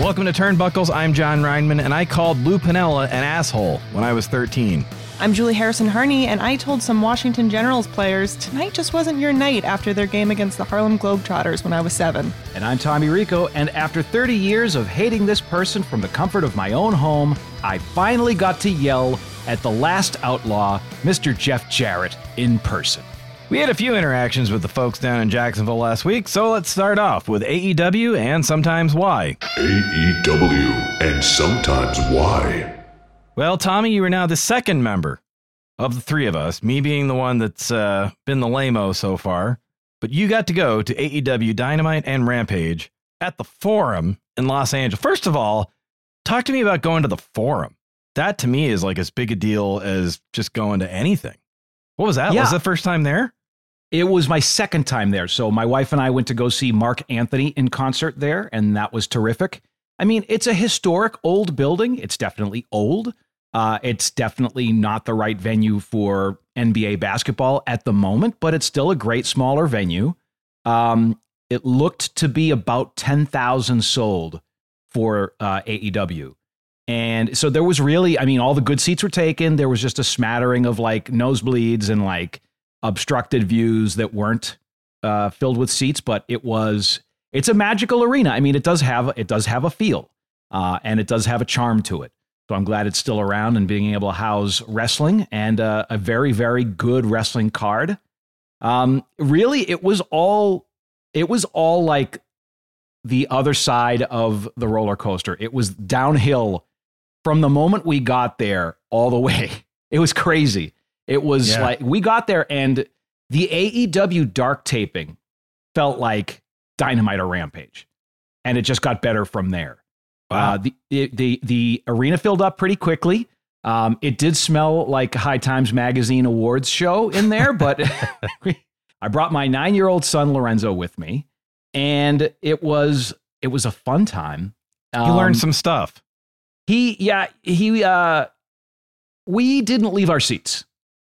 Welcome to Turnbuckles. I'm Jon Rineman, and I called Lou Piniella an asshole when I was 13. I'm Julie Harrison Harney, and I told some Washington Generals players tonight just wasn't your night after their game against the Harlem Globetrotters when I was seven. And I'm Tommy Rico, and after 30 years of hating this person from the comfort of my own home, I finally got to yell at the last outlaw, Mr. Jeff Jarrett, in person. We had a few interactions with the folks down in Jacksonville last week, so let's start off with AEW and sometimes why. AEW and sometimes why. Well, Tommy, you are now the second member of the three of us, me being the one that's uh, been the lame so far. But you got to go to AEW Dynamite and Rampage at the Forum in Los Angeles. First of all, talk to me about going to the Forum. That to me is like as big a deal as just going to anything. What was that? Yeah. Was the first time there? It was my second time there. So my wife and I went to go see Marc Anthony in concert there, and that was terrific. I mean, it's a historic old building. It's definitely old. Uh, it's definitely not the right venue for NBA basketball at the moment, but it's still a great smaller venue. Um, it looked to be about 10,000 sold for uh, AEW. And so there was really, I mean, all the good seats were taken. There was just a smattering of like nosebleeds and like obstructed views that weren't uh, filled with seats, but it was, it's a magical arena. I mean, it does have, it does have a feel uh, and it does have a charm to it. So I'm glad it's still around and being able to house wrestling and uh, a very, very good wrestling card. Um, really, it was all, it was all like the other side of the roller coaster. It was downhill from the moment we got there all the way. It was crazy. It was Yeah. like we got there and the AEW dark taping felt like Dynamite or Rampage, and it just got better from there. Wow. Uh, the, the the arena filled up pretty quickly. Um, it did smell like a High Times Magazine awards show in there, but I brought my nine year old son Lorenzo with me, and it was it was a fun time. You Um, learned some stuff. he, yeah, he, uh, we didn't leave our seats.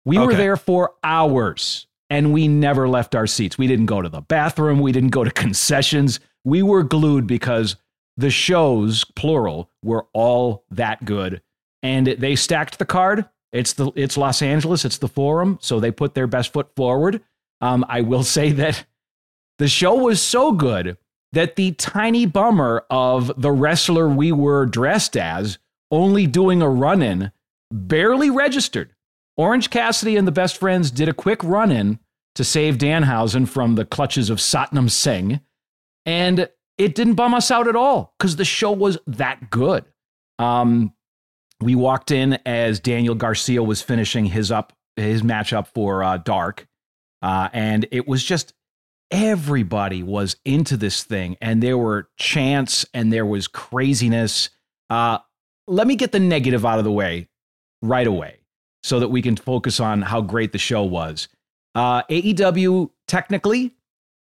We were there for hours and we never left our seats. We didn't go to the bathroom. We didn't go to concessions. We were glued because the shows, plural, were all that good. And they stacked the card. It's the it's Los Angeles. It's the Forum, so they put their best foot forward. Um, I will say that the show was so good that the tiny bummer of the wrestler we were dressed as only doing a run in barely registered. Orange Cassidy and the best friends did a quick run in to save Danhausen from the clutches of Satnam Singh, and it didn't bum us out at all because the show was that good. Um, we walked in as Daniel Garcia was finishing his up his matchup for uh, Dark, uh, and it was just everybody was into this thing and there were chants and there was craziness uh, let me get the negative out of the way right away so that we can focus on how great the show was. Uh, aew technically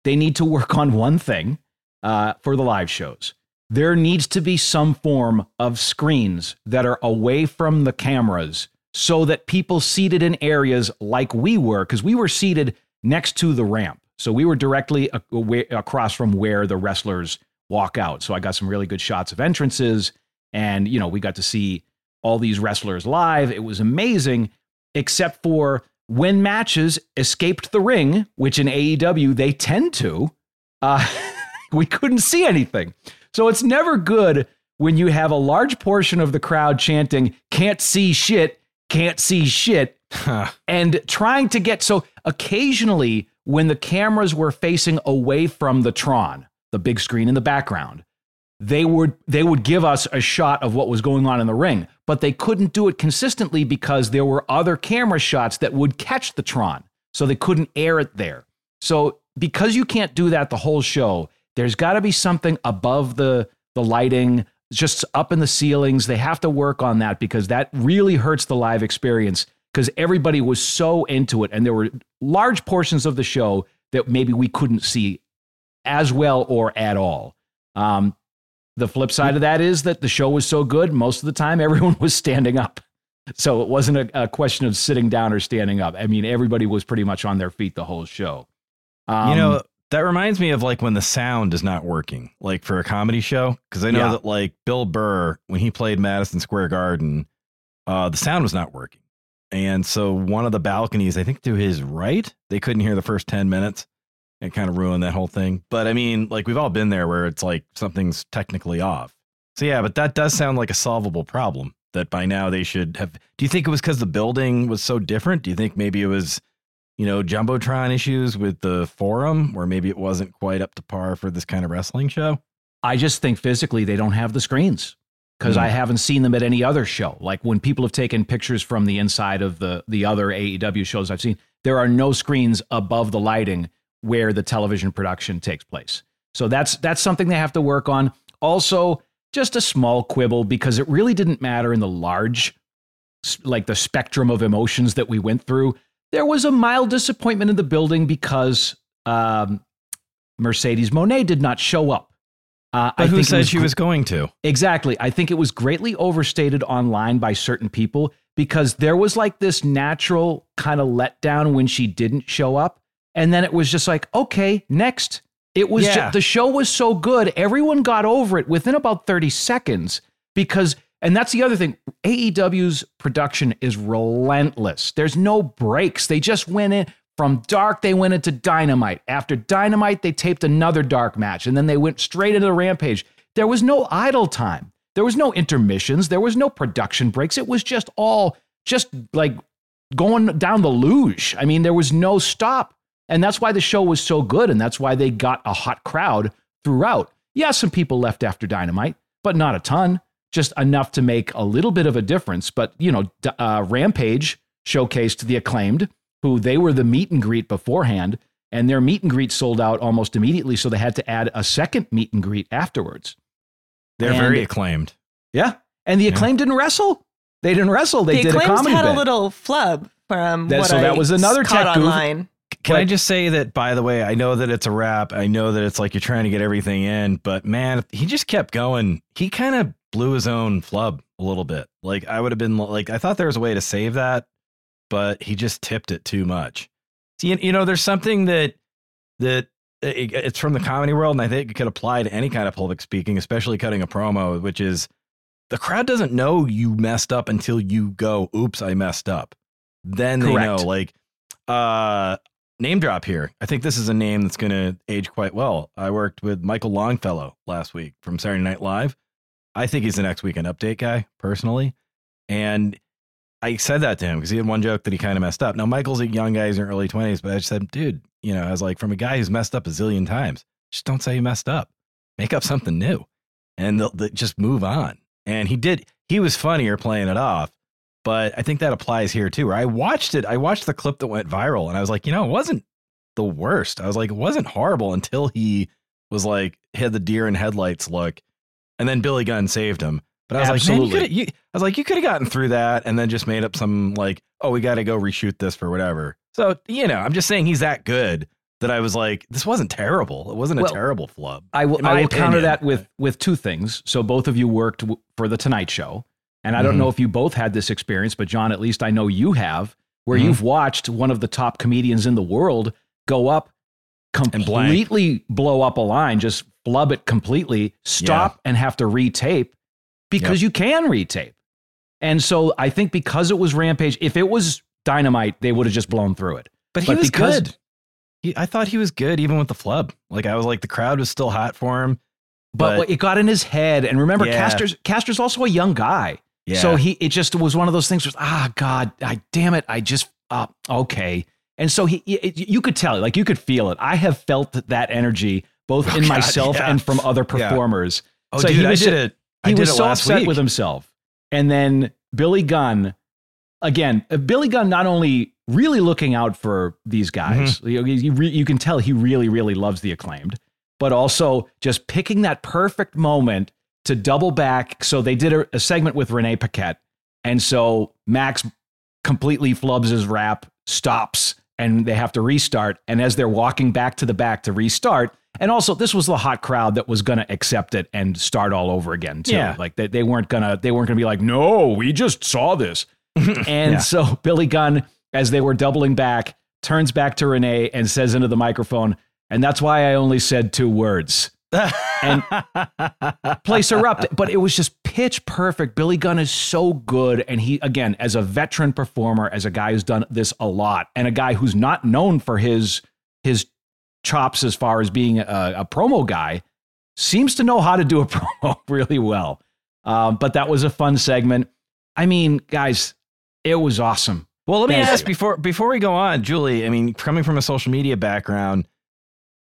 they need to work on one thing uh, for the live shows. There needs to be some form of screens that are away from the cameras so that people seated in areas like we were because we were seated next to the ramp. So we were directly a- awa- across from where the wrestlers walk out. So I got some really good shots of entrances, and you know we got to see all these wrestlers live. It was amazing, except for when matches escaped the ring, which in AEW they tend to. uh, we couldn't see anything. So it's never good when you have a large portion of the crowd chanting, can't see shit, can't see shit, and trying to get so occasionally when the cameras were facing away from the Tron, the big screen in the background, they would they would give us a shot of what was going on in the ring, but they couldn't do it consistently because there were other camera shots that would catch the Tron. So they couldn't air it there. So because you can't do that the whole show, there's got to be something above the the lighting, just up in the ceilings. They have to work on that because that really hurts the live experience because everybody was so into it and there were large portions of the show that maybe we couldn't see as well or at all. Um, the flip side of that is that the show was so good, most of the time everyone was standing up. So it wasn't a, a question of sitting down or standing up. I mean, everybody was pretty much on their feet the whole show. Um, you know, that reminds me of like when the sound is not working, like for a comedy show. Cause I know yeah. that like Bill Burr, when he played Madison Square Garden, uh, the sound was not working. And so one of the balconies, I think to his right, they couldn't hear the first 10 minutes and kind of ruin that whole thing. But I mean, like we've all been there where it's like something's technically off. So yeah, but that does sound like a solvable problem that by now they should have. Do you think it was because the building was so different? Do you think maybe it was, you know, Jumbotron issues with the forum where maybe it wasn't quite up to par for this kind of wrestling show? I just think physically they don't have the screens because mm. I haven't seen them at any other show. Like when people have taken pictures from the inside of the the other AEW shows I've seen, there are no screens above the lighting where the television production takes place. So that's that's something they have to work on. Also, just a small quibble because it really didn't matter in the large like the spectrum of emotions that we went through. There was a mild disappointment in the building because um, Mercedes Moné did not show up. Uh, but I who said she was going to? Exactly. I think it was greatly overstated online by certain people because there was like this natural kind of letdown when she didn't show up. And then it was just like, okay, next. It was yeah. the show was so good, everyone got over it within about 30 seconds because and that's the other thing. AEW's production is relentless. There's no breaks. They just went in from dark, they went into dynamite. After dynamite, they taped another dark match, and then they went straight into the rampage. There was no idle time. There was no intermissions. There was no production breaks. It was just all just like going down the luge. I mean, there was no stop. And that's why the show was so good. And that's why they got a hot crowd throughout. Yeah, some people left after Dynamite, but not a ton, just enough to make a little bit of a difference. But, you know, uh, Rampage showcased the acclaimed, who they were the meet and greet beforehand. And their meet and greet sold out almost immediately. So they had to add a second meet and greet afterwards. They're and, very acclaimed. Yeah. And the acclaimed yeah. didn't wrestle. They didn't wrestle. They the did a comedy had bit. a little flub from that, what so I that was another tech online. Can but, I just say that, by the way, I know that it's a wrap. I know that it's like you're trying to get everything in, but man, he just kept going. He kind of blew his own flub a little bit. Like, I would have been like, I thought there was a way to save that, but he just tipped it too much. See, you know, there's something that, that it's from the comedy world, and I think it could apply to any kind of public speaking, especially cutting a promo, which is the crowd doesn't know you messed up until you go, oops, I messed up. Then Correct. they know, like, uh, name drop here. I think this is a name that's going to age quite well. I worked with Michael Longfellow last week from Saturday Night Live. I think he's the next weekend update guy personally. And I said that to him because he had one joke that he kind of messed up. Now, Michael's a young guy, he's in early 20s, but I said, dude, you know, I was like, from a guy who's messed up a zillion times, just don't say you messed up. Make up something new and they'll, they'll just move on. And he did, he was funnier playing it off but I think that applies here too. Where I watched it, I watched the clip that went viral, and I was like, you know, it wasn't the worst. I was like, it wasn't horrible until he was like had the deer in headlights look, and then Billy Gunn saved him. But I was Absolutely. like, man, you, you I was like, you could have gotten through that, and then just made up some like, oh, we got to go reshoot this for whatever. So you know, I'm just saying he's that good that I was like, this wasn't terrible. It wasn't well, a terrible flub. I will, I will counter that with with two things. So both of you worked w- for the Tonight Show. And I don't mm-hmm. know if you both had this experience, but John, at least I know you have, where mm-hmm. you've watched one of the top comedians in the world go up, completely blow up a line, just flub it completely, stop yeah. and have to retape because yep. you can retape. And so I think because it was Rampage, if it was Dynamite, they would have just blown through it. But he but was good. he, I thought he was good even with the flub. Like I was like the crowd was still hot for him. But, But- it got in his head. And remember, Yeah. Caster's Caster's also a young guy. Yeah. So he it just was one of those things. Was ah God, I damn it, I just uh, okay. And so he, it, you could tell, like you could feel it. I have felt that energy both Oh, in God, myself yeah. and from other Yeah. performers. oh, so dude, he I was did it. I he was so upset week. with himself. And then Billy Gunn, again, uh, Billy Gunn not only really looking out for these guys, Mm-hmm. you, you, re- you can tell he really, really loves the acclaimed, but also just picking that perfect moment to double back. So they did a, a segment with Renee Paquette. And so Max completely flubs his rap, stops, and they have to restart. And as they're walking back to the back to restart, and also this was the hot crowd that was going to accept it and start all over again too. Yeah. Like they, they weren't gonna they weren't gonna be like, no, we just saw this. and Yeah. so Billy Gunn, as they were doubling back, turns back to Renee and says into the microphone, and that's why I only said two words. And place erupt. But it was just pitch perfect. Billy Gunn is so good. And he, again, as a veteran performer, as a guy who's done this a lot, and a guy who's not known for his his chops as far as being a, a promo guy, seems to know how to do a promo really well. Um, but that was a fun segment. I mean, guys, it was awesome. Well, let me ask before before we go on, Julie. I mean, coming from a social media background,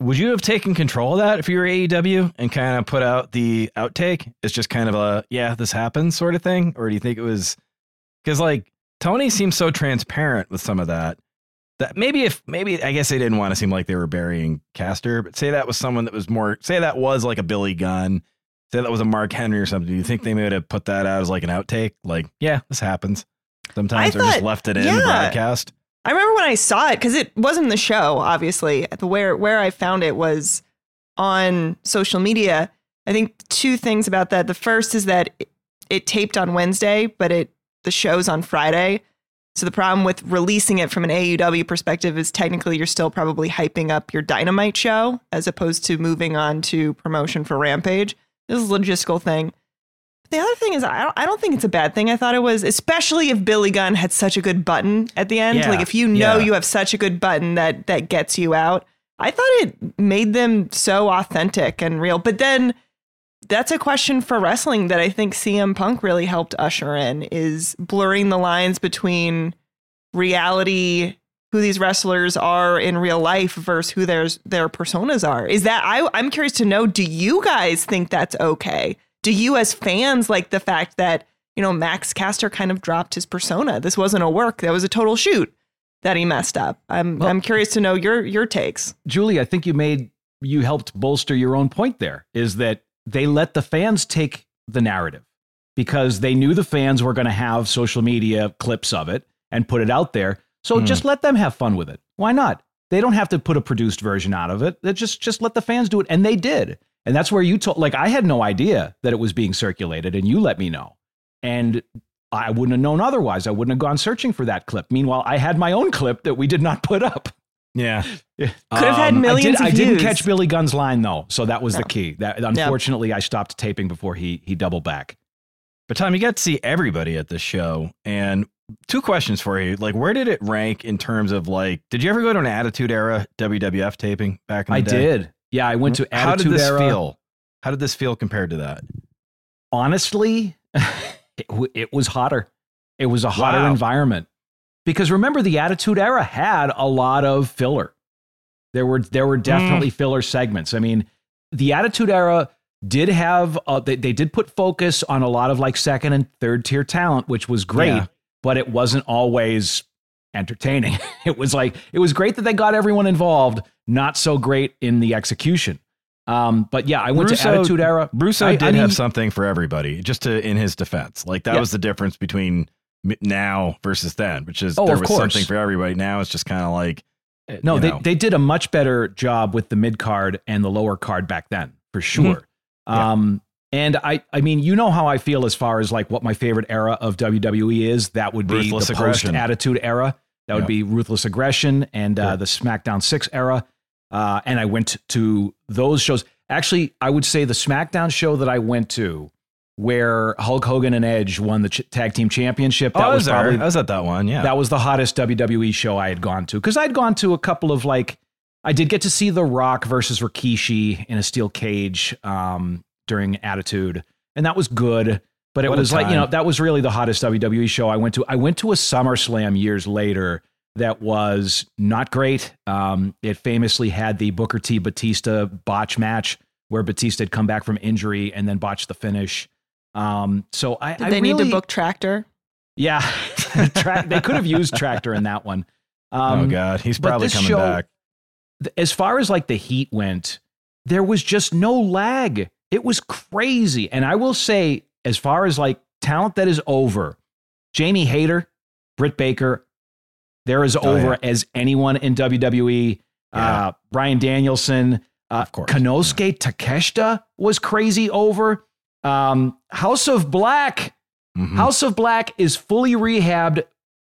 would you have taken control of that if you were AEW and kind of put out the outtake? It's just kind of a yeah, this happens sort of thing, or do you think it was because like Tony seems so transparent with some of that that maybe if maybe I guess they didn't want to seem like they were burying Caster, but say that was someone that was more say that was like a Billy Gunn. Say that was a Mark Henry or something. Do you think they would have put that out as like an outtake? Like, yeah, this happens. Sometimes I or just left it in yeah. broadcast. I remember when I saw it because it wasn't the show, obviously. The where where I found it was on social media. I think two things about that. The first is that it, it taped on Wednesday, but it the show's on Friday. So the problem with releasing it from an AEW perspective is technically you're still probably hyping up your Dynamite show as opposed to moving on to promotion for Rampage. This is a logistical thing. The other thing is, I don't, I don't think it's a bad thing. I thought it was, especially if Billy Gunn had such a good button at the end. Yeah, Like if you know yeah. you have such a good button that that gets you out. I thought it made them so authentic and real. But then that's a question for wrestling that I think CM Punk really helped usher in is blurring the lines between reality, who these wrestlers are in real life versus who their their personas are. Is that I I'm curious to know, do you guys think that's okay? Do you as fans like the fact that, you know, Max Caster kind of dropped his persona? This wasn't a work, that was a total shoot that he messed up. I'm Well- I'm curious to know your your takes. Julie, I think you made you helped bolster your own point there is that they let the fans take the narrative because they knew the fans were going to have social media clips of it and put it out there. So Hmm. just let them have fun with it. Why not? They don't have to put a produced version out of it. They just just let the fans do it and they did. And that's where you told like I had no idea that it was being circulated and you let me know. And I wouldn't have known otherwise. I wouldn't have gone searching for that clip. Meanwhile, I had my own clip that we did not put up. Yeah. Yeah. Could have had Um, millions I, did, of I didn't catch Billy Gunn's line though, so that was the key. That unfortunately I stopped taping before he he doubled back. But Tom, you got to see everybody at this show. And two questions for you. Like, where did it rank in terms of like, did you ever go to an Attitude Era WWF taping back in the I day? did. Yeah, I went to Attitude How did this Era. feel? How did this feel compared to that? Honestly, it, w- it was hotter. It was a hotter Wow. environment because remember the Attitude Era had a lot of filler. There were there were definitely Mm. filler segments. I mean, the Attitude Era did have uh, they, they did put focus on a lot of like second and third tier talent, which was great, Yeah. but it wasn't always entertaining. it was like it was great that they got everyone involved, not so great in the execution. Um, but yeah, I went to Russo- Attitude Era. Brusso I- did I mean- have something for everybody, just to in his defense. Like that Yeah. was the difference between now versus then, which is Oh, there was course. something for everybody. Now it's just kind of like eh, No, they, know. they did a much better job with the mid card and the lower card back then, for sure. Mm-hmm. Yeah. Um, and I, I mean, you know how I feel as far as like what my favorite era of WWE is. That would be Ruthless the post Attitude era. That would be Ruthless Aggression and uh, the SmackDown Six era. Uh, and I went to those shows. Actually, I would say the SmackDown show that I went to, where Hulk Hogan and Edge won the ch- tag team championship. oh, That I was was probably I was at that one. Yeah. that was the hottest WWE show I had gone to because I'd gone to a couple of like I did get to see The Rock versus Rikishi in a steel cage um, during Attitude, and that was good. But it What was like you know that was really the hottest WWE show I went to. I went to a SummerSlam years later that was not great. Um, it famously had the Booker T Batista botch match where Batista had come back from injury and then botched the finish. Um, so I, Did I they need to book Tractor? Yeah, Tra- they could have used Tractor in that one. Um, oh God, he's probably coming show- back. th- as far as like the heat went, there was just no lag. It was crazy. And I will say, as far as like talent that is over, Jamie Hayter, Britt Baker, they're as Oh, over yeah. as anyone in WWE. Yeah. Uh, Bryan Danielson, uh, Of course. Konosuke Takeshita was crazy over. Um, House of Black, Mhm. House of Black is fully rehabbed,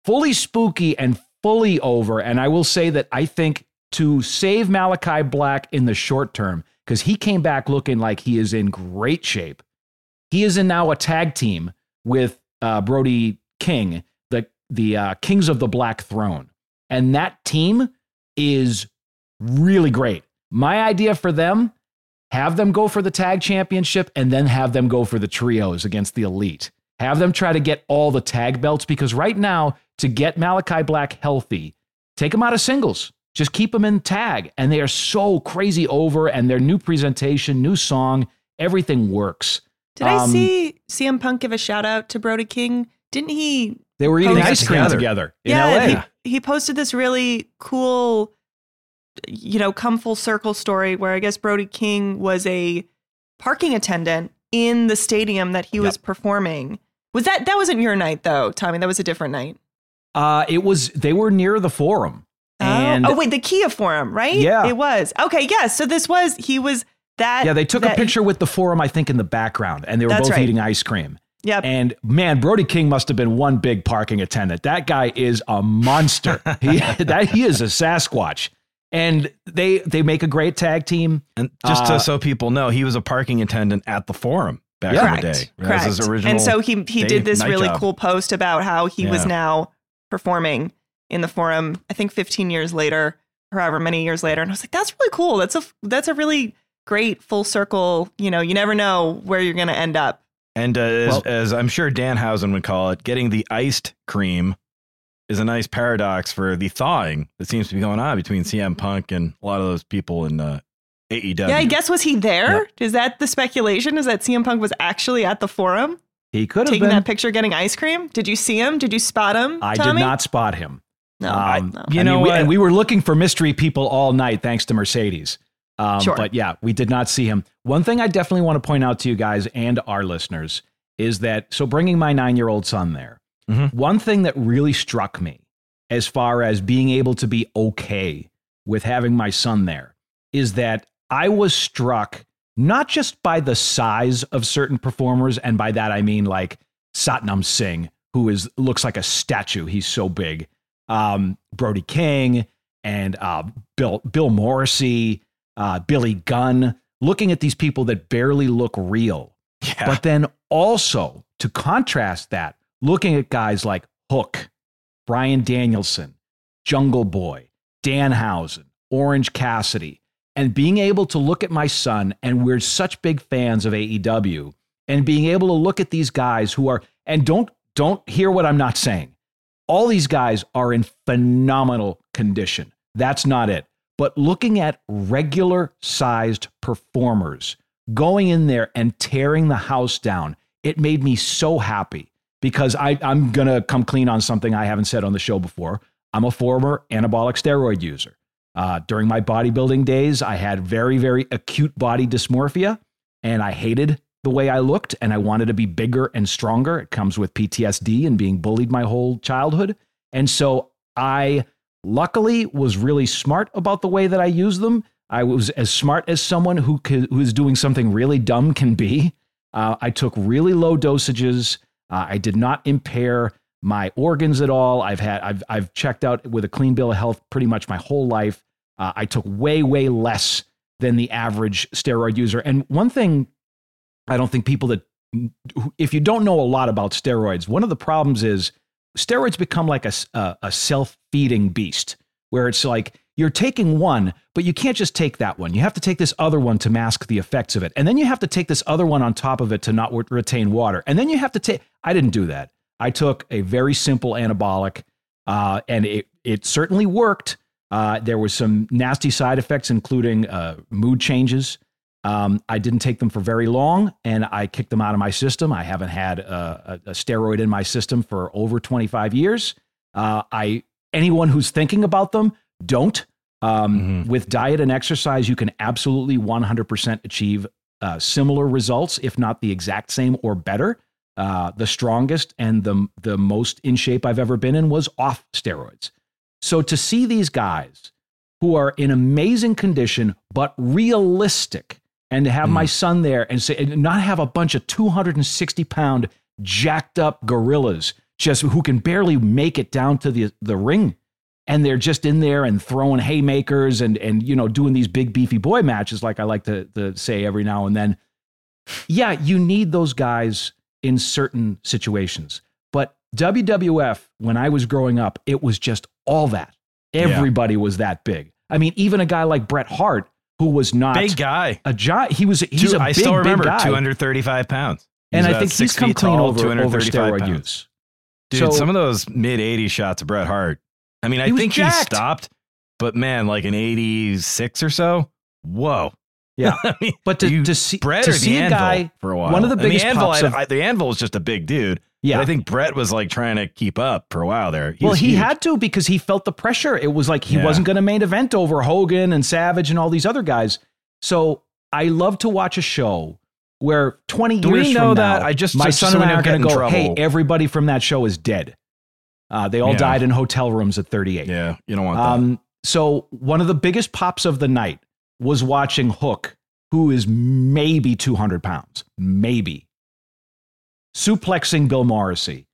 fully spooky, and fully over. And I will say that I think to save Malachi Black in the short term, because he came back looking like he is in great shape. He is in now a tag team with uh, Brody King, the the uh, Kings of the Black Throne, and that team is really great. My idea for them: have them go for the tag championship, and then have them go for the trios against the elite. Have them try to get all the tag belts because right now, to get Malachi Black healthy, take him out of singles. Just keep them in tag. And they are so crazy over, and their new presentation, new song, everything works. Did I Um, see CM Punk give a shout out to Brody King? Didn't he? They were eating ice cream together. together in yeah, LA. He, he posted this really cool, you know, come full circle story where I guess Brody King was a parking attendant in the stadium that he was performing. Was that that wasn't your night though, Tommy? That was a different night. Uh, it was they were near the forum. And oh, oh wait, the Kia Forum, right? Yeah. it was. Okay, yes. So this was he was that. yeah, they took a picture with the forum, I think, in the background, and they were both right. eating ice cream. Yep. And man, Brody King must have been one big parking attendant. That guy is a monster. he that he is a Sasquatch. And they they make a great tag team. And just Uh, to, so people know, he was a parking attendant at the forum back Yeah. in the day. Correct. his original. and so he he day- did this really job. cool post about how he was now performing in the forum. I think 15 years later, or however many years later, and I was like, that's really cool. That's a that's a really great full circle. You know, you never know where you're going to end up. And uh, as, Well- as I'm sure Danhausen would call it, getting the iced cream is a nice paradox for the thawing that seems to be going on between CM Punk and a lot of those people in uh, AEW. Yeah, I guess was he there? Is that the speculation? Is that CM Punk was actually at the forum He could have taking been. that picture, getting ice cream? Did you see him? Did you spot him? I Tommy? did not spot him. No, Um, no. You I know mean, we, and we were looking for mystery people all night, thanks to Mercedes. Um, Sure. But yeah, we did not see him. One thing I definitely want to point out to you guys and our listeners is that so bringing my nine year old son there, Mhm. one thing that really struck me as far as being able to be okay with having my son there is that I was struck not just by the size of certain performers, and by that I mean like Satnam Singh, who is looks like a statue. He's so big. Um, Brody King and uh, Bill Bill Morrissey, uh, Billy Gunn. Looking at these people that barely look real, Yeah. but then also to contrast that, looking at guys like Hook, Bryan Danielson, Jungle Boy, Danhausen, Orange Cassidy, and being able to look at my son, and we're such big fans of AEW, and being able to look at these guys who are, and don't don't hear what I'm not saying. All these guys are in phenomenal condition. That's not it. But looking at regular sized performers going in there and tearing the house down, it made me so happy because I, I'm going to come clean on something I haven't said on the show before. I'm a former anabolic steroid user. Uh, during my bodybuilding days, I had very, very acute body dysmorphia, and I hated the way I looked, and I wanted to be bigger and stronger. It comes with PTSD and being bullied my whole childhood. And so I luckily was really smart about the way that I use them. I was as smart as someone who could, who is doing something really dumb can be. Uh, I took really low dosages. Uh, I did not impair my organs at all. I've had I've I've checked out with a clean bill of health pretty much my whole life. Uh, I took way way less than the average steroid user. And one thing I don't think people that if you don't know a lot about steroids, one of the problems is steroids become like a a self-feeding beast where it's like you're taking one, but you can't just take that one. You have to take this other one to mask the effects of it. And then you have to take this other one on top of it to not retain water. And then you have to take, I didn't do that. I took a very simple anabolic, uh, and it, it certainly worked. Uh, there was some nasty side effects, including uh, mood changes. Um, I didn't take them for very long, and I kicked them out of my system. I haven't had a, a, a steroid in my system for over 25 years. Uh, I anyone who's thinking about them, don't. Um, mm-hmm. With diet and exercise, you can absolutely 100% achieve uh, similar results, if not the exact same or better. Uh, the strongest and the the most in shape I've ever been in was off steroids. So to see these guys who are in amazing condition but realistic, and to have mm. my son there and say and not have a bunch of 260 pound jacked up gorillas just who can barely make it down to the the ring and they're just in there and throwing haymakers and and you know doing these big beefy boy matches like I like to, to say every now and then. Yeah, you need those guys in certain situations. But WWF, when I was growing up, it was just all that. Everybody yeah. was that big. I mean, even a guy like Bret Hart, who was not big guy, a giant. He was. He's Two, a I big, still remember two hundred thirty-five pounds. He's and I think he's come clean tall, over, over steroid pounds. use. Dude, so, some of those mid 80s shots of Bret Hart. I mean, I think jacked. he stopped, but man, like an 86 or so. Whoa. Yeah, I mean, but to, you, to see Bret to see a guy for a while, one of the biggest the anvil, I, I, the anvil was just a big dude. Yeah, I think Bret was like trying to keep up for a while there. He well, he huge. had to because he felt the pressure. It was like he yeah. wasn't going to main event over Hogan and Savage and all these other guys. So I love to watch a show where 20 Do years we know from that? now, I just my just son so and I are going to go. Trouble. Hey, everybody from that show is dead. Uh, they all yeah. died in hotel rooms at 38. Yeah, you don't want that. Um, so one of the biggest pops of the night was watching Hook who is maybe 200 pounds, maybe, suplexing Bill Morrissey.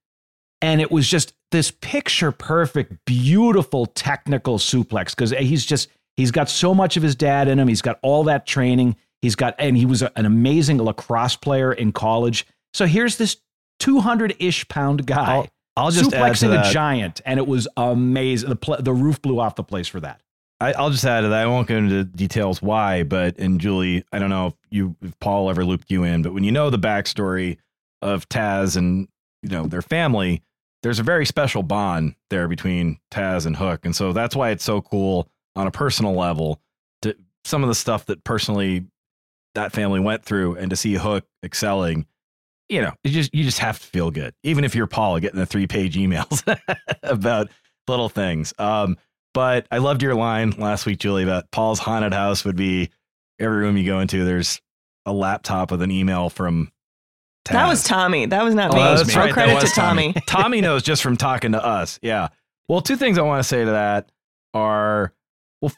And it was just this picture perfect, beautiful technical suplex because eh, he's just, he's got so much of his dad in him. He's got all that training. He's got, and he was an amazing lacrosse player in college. So here's this 200 ish pound guy. I'll, I'll just suplexing a giant, and it was amazing. The, pl- the roof blew off the place for that. I, will just add to that. I won't go into details why, but and Julie, I don't know if you, if Paul ever looped you in, but when you know the backstory of Taz and you know their family, there's a very special bond there between Taz and Hook, and so that's why it's so cool on a personal level. To some of the stuff that personally that family went through, and to see Hook excelling, you know, you just you just have to feel good, even if you're Paul getting the three page emails about little things. Um, but I loved your line last week, Julie, about Paul's haunted house would be every room you go into, there's a laptop with an email from That was Tommy. That was not oh, me. That's right. credit to Tommy. Tommy. Tommy knows just from talking to us. Yeah. Well, two things I want to say to that are we'll,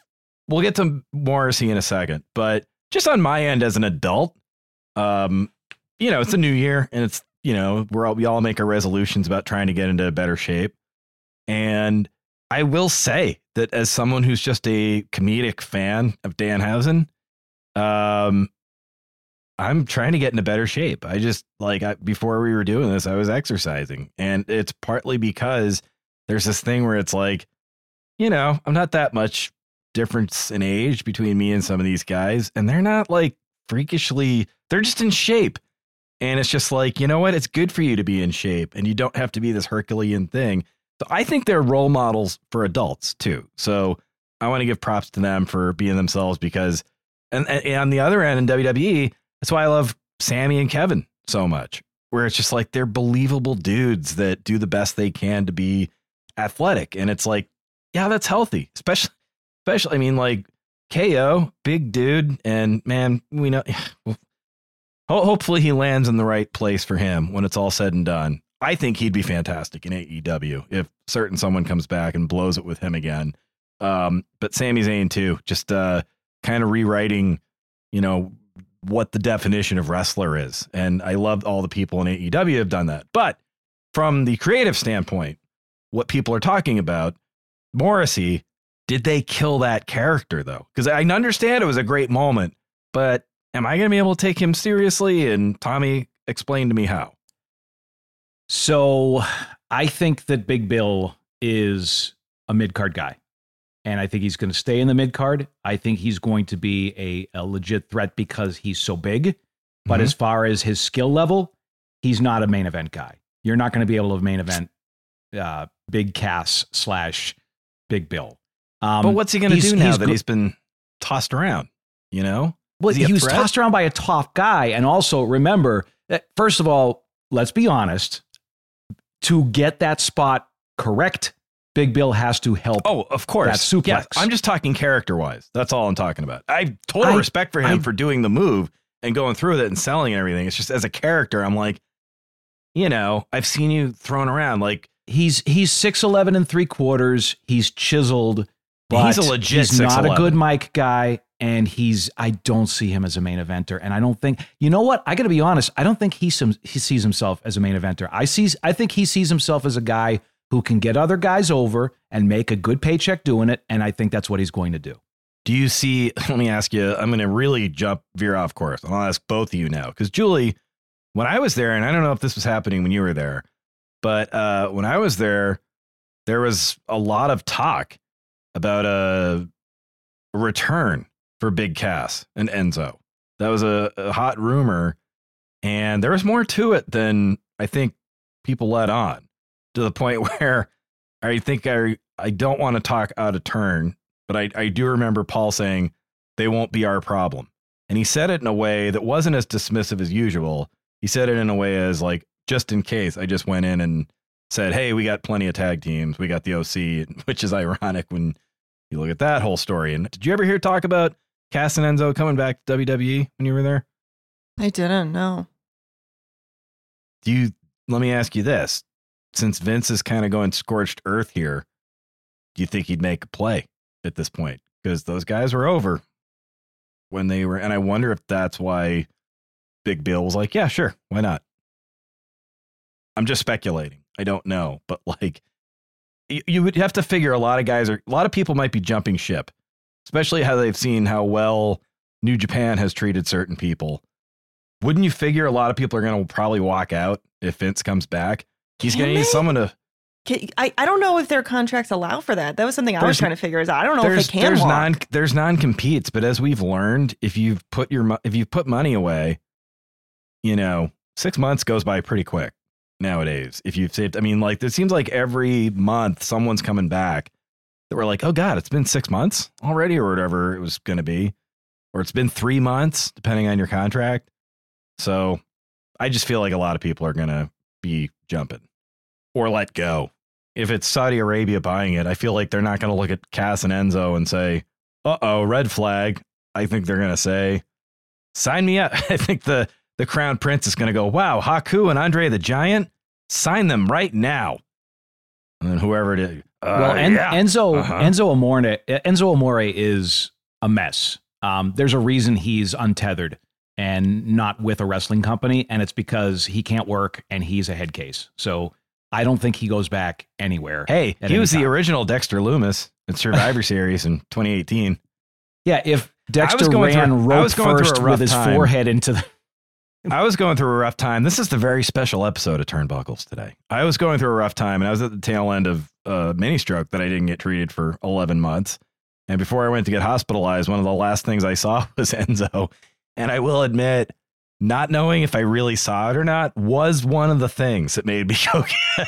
we'll get to Morrissey in a second, but just on my end as an adult, um, you know, it's a new year and it's, you know, we're all, we all make our resolutions about trying to get into better shape. And I will say that as someone who's just a comedic fan of Danhausen, um, I'm trying to get into better shape. I just like I, before we were doing this, I was exercising, and it's partly because there's this thing where it's like, you know, I'm not that much difference in age between me and some of these guys, and they're not like freakishly. They're just in shape, and it's just like, you know what? It's good for you to be in shape, and you don't have to be this Herculean thing. So I think they're role models for adults too. So I want to give props to them for being themselves because, and, and on the other end in WWE, that's why I love Sami and Kevin so much, where it's just like they're believable dudes that do the best they can to be athletic. And it's like, yeah, that's healthy, especially, especially, I mean, like KO, big dude. And man, we know, hopefully he lands in the right place for him when it's all said and done. I think he'd be fantastic in AEW if certain someone comes back and blows it with him again. Um, but Sami Zayn too, just uh, kind of rewriting, you know, what the definition of wrestler is. And I love all the people in AEW have done that. But from the creative standpoint, what people are talking about, Morrissey, did they kill that character though? Because I understand it was a great moment, but am I going to be able to take him seriously? And Tommy explained to me how. So I think that Big Bill is a mid card guy. And I think he's going to stay in the mid card. I think he's going to be a, a legit threat because he's so big. But Mhm. as far as his skill level, he's not a main event guy. You're not going to be able to main event uh, Big Cass slash Big Bill. Um, but what's he going to do now that go- he's been tossed around? You know, Well, he he was tossed around by a tough guy. And also remember that, first of all, let's be honest, to get that spot correct, Big Bill has to help. Oh, of course. That suplex. Yes, I'm just talking character wise. That's all I'm talking about. I have total I- respect for him I- for doing the move and going through with it and selling and everything. It's just as a character, I'm like, you know, I've seen you thrown around. Like He's he's six eleven and three quarters. He's chiseled. But He's a legit He's not a good mic guy, and he's. I don't see him as a main eventer, and I don't think. You know what? I got to be honest. I don't think he some, he sees himself as a main eventer. I sees. I think he sees himself as a guy who can get other guys over and make a good paycheck doing it, and I think that's what he's going to do. Do you see? Let me ask you. I'm going to really jump veer off course, and I'll ask both of you now because Julie, when I was there, and I don't know if this was happening when you were there, but uh, when I was there, there was a lot of talk about a return for Big Cass and Enzo. That was a, a hot rumor, and there was more to it than I think people let on. To the point where I think I I don't want to talk out of turn but I, I do remember Paul saying they won't be our problem. And he said it in a way that wasn't as dismissive as usual. He said it in a way as like, just in case, I just went in and said, hey, we got plenty of tag teams. We got the OC, which is ironic when you look at that whole story. And did you ever hear talk about Cass and Enzo coming back to WWE when you were there? I didn't know. Do you, let me ask you this. Since Vince is kind of going scorched earth here, do you think he'd make a play at this point? Because those guys were over when they were, and I wonder if that's why Big Bill was like, yeah, sure, why not? I'm just speculating. I don't know, but like, you, you would have to figure a lot of guys are, a lot of people might be jumping ship, especially how they've seen how well New Japan has treated certain people. Wouldn't you figure a lot of people are going to probably walk out if Vince comes back? He's going to need someone to. Can- I, I don't know if their contracts allow for that. That was something I was trying to figure out. I don't know if they can there's walk. non there's non competes, but as we've learned, if you've put your if you've put money away, you know, six months goes by pretty quick nowadays. If you've saved, I mean, like it seems like every month someone's coming back that we're like, oh god, it's been six months already, or whatever it was going to be, or it's been three months, depending on your contract. So, I just feel like a lot of people are going to be jumping or let go. If it's Saudi Arabia buying it, I feel like they're not going to look at Cass and Enzo and say, "Uh oh, red flag." I think they're going to say, "Sign me up." I think the the Crown Prince is going to go, "Wow, Haku and Andre the Giant, sign them right now." And then whoever it is, uh, well, En- yeah. Enzo Uh-huh. Enzo Amore Enzo Amore is a mess. Um, there's a reason he's untethered and not with a wrestling company, and it's because he can't work and he's a head case. So I don't think he goes back anywhere. Hey, he was the original Dexter Lumis in Survivor Series in 2018. Yeah, if Dexter through- ran I rope was going through a first with his time. forehead into the I was going through a rough time. This is the very special episode of Turnbuckles today. I was going through a rough time, and I was at the tail end of a mini stroke that I didn't get treated for 11 months. And before I went to get hospitalized, one of the last things I saw was Enzo. And I will admit, not knowing if I really saw it or not was one of the things that made me go get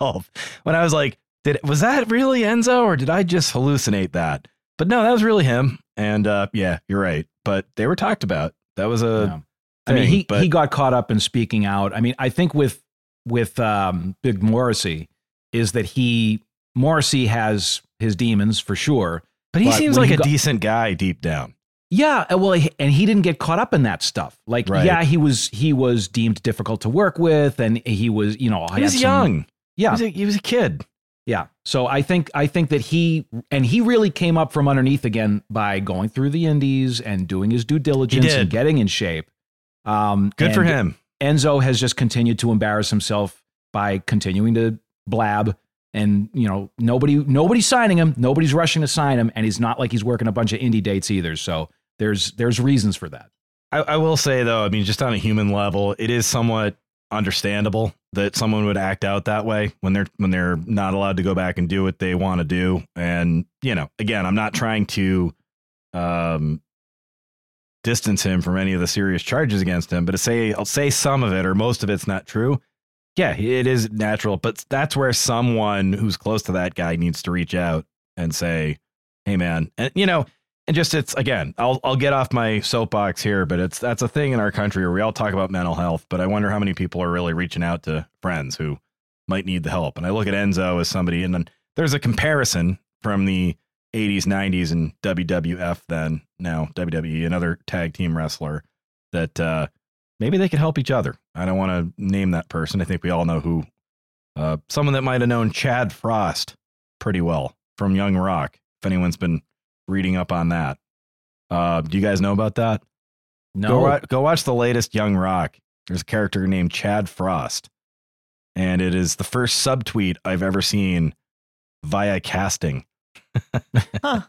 help. When I was like, "Did was that really Enzo, or did I just hallucinate that?" But no, that was really him. And uh, yeah, you're right. But they were talked about. That was a. Yeah. I mean, he but- he got caught up in speaking out. I mean, I think with with um, Big Morrissey is that he Morrissey has his demons for sure. But he But seems like he a got- decent guy deep down. Yeah, uh, well, and he didn't get caught up in that stuff. Like, Right. yeah, he was he was deemed difficult to work with, and he was, you know, He was some- young. Yeah, He was, a, he was a kid. yeah. So I think I think that he and he really came up from underneath again by going through the indies and doing his due diligence and getting in shape. Um, Good for him. Enzo has just continued to embarrass himself by continuing to blab and you know nobody nobody's signing him nobody's rushing to sign him and he's not like he's working a bunch of indie dates either so there's there's reasons for that I, I will say though, I mean, just on a human level, it is somewhat understandable that someone would act out that way when they're when they're not allowed to go back and do what they want to do. And you know, again, I'm not trying to um, distance him from any of the serious charges against him, but to say I'll say some of it or most of it's not true. Yeah, it is natural, but that's where someone who's close to that guy needs to reach out and say, "Hey, man," and you know, and just it's again, I'll I'll get off my soapbox here, but it's that's a thing in our country where we all talk about mental health, but I wonder how many people are really reaching out to friends who might need the help. And I look at Enzo as somebody, and then there's a comparison from the 80s, 90s, and WWF then now WWE, another tag team wrestler that uh, maybe they could help each other. I don't want to name that person. I think we all know who. Uh, someone that might have known Chad Frost pretty well from Young Rock. If anyone's been reading up on that, uh, do you guys know about that? No. Go, wa- go watch the latest Young Rock. There's a character named Chad Frost, and it is the first subtweet I've ever seen via casting. Huh.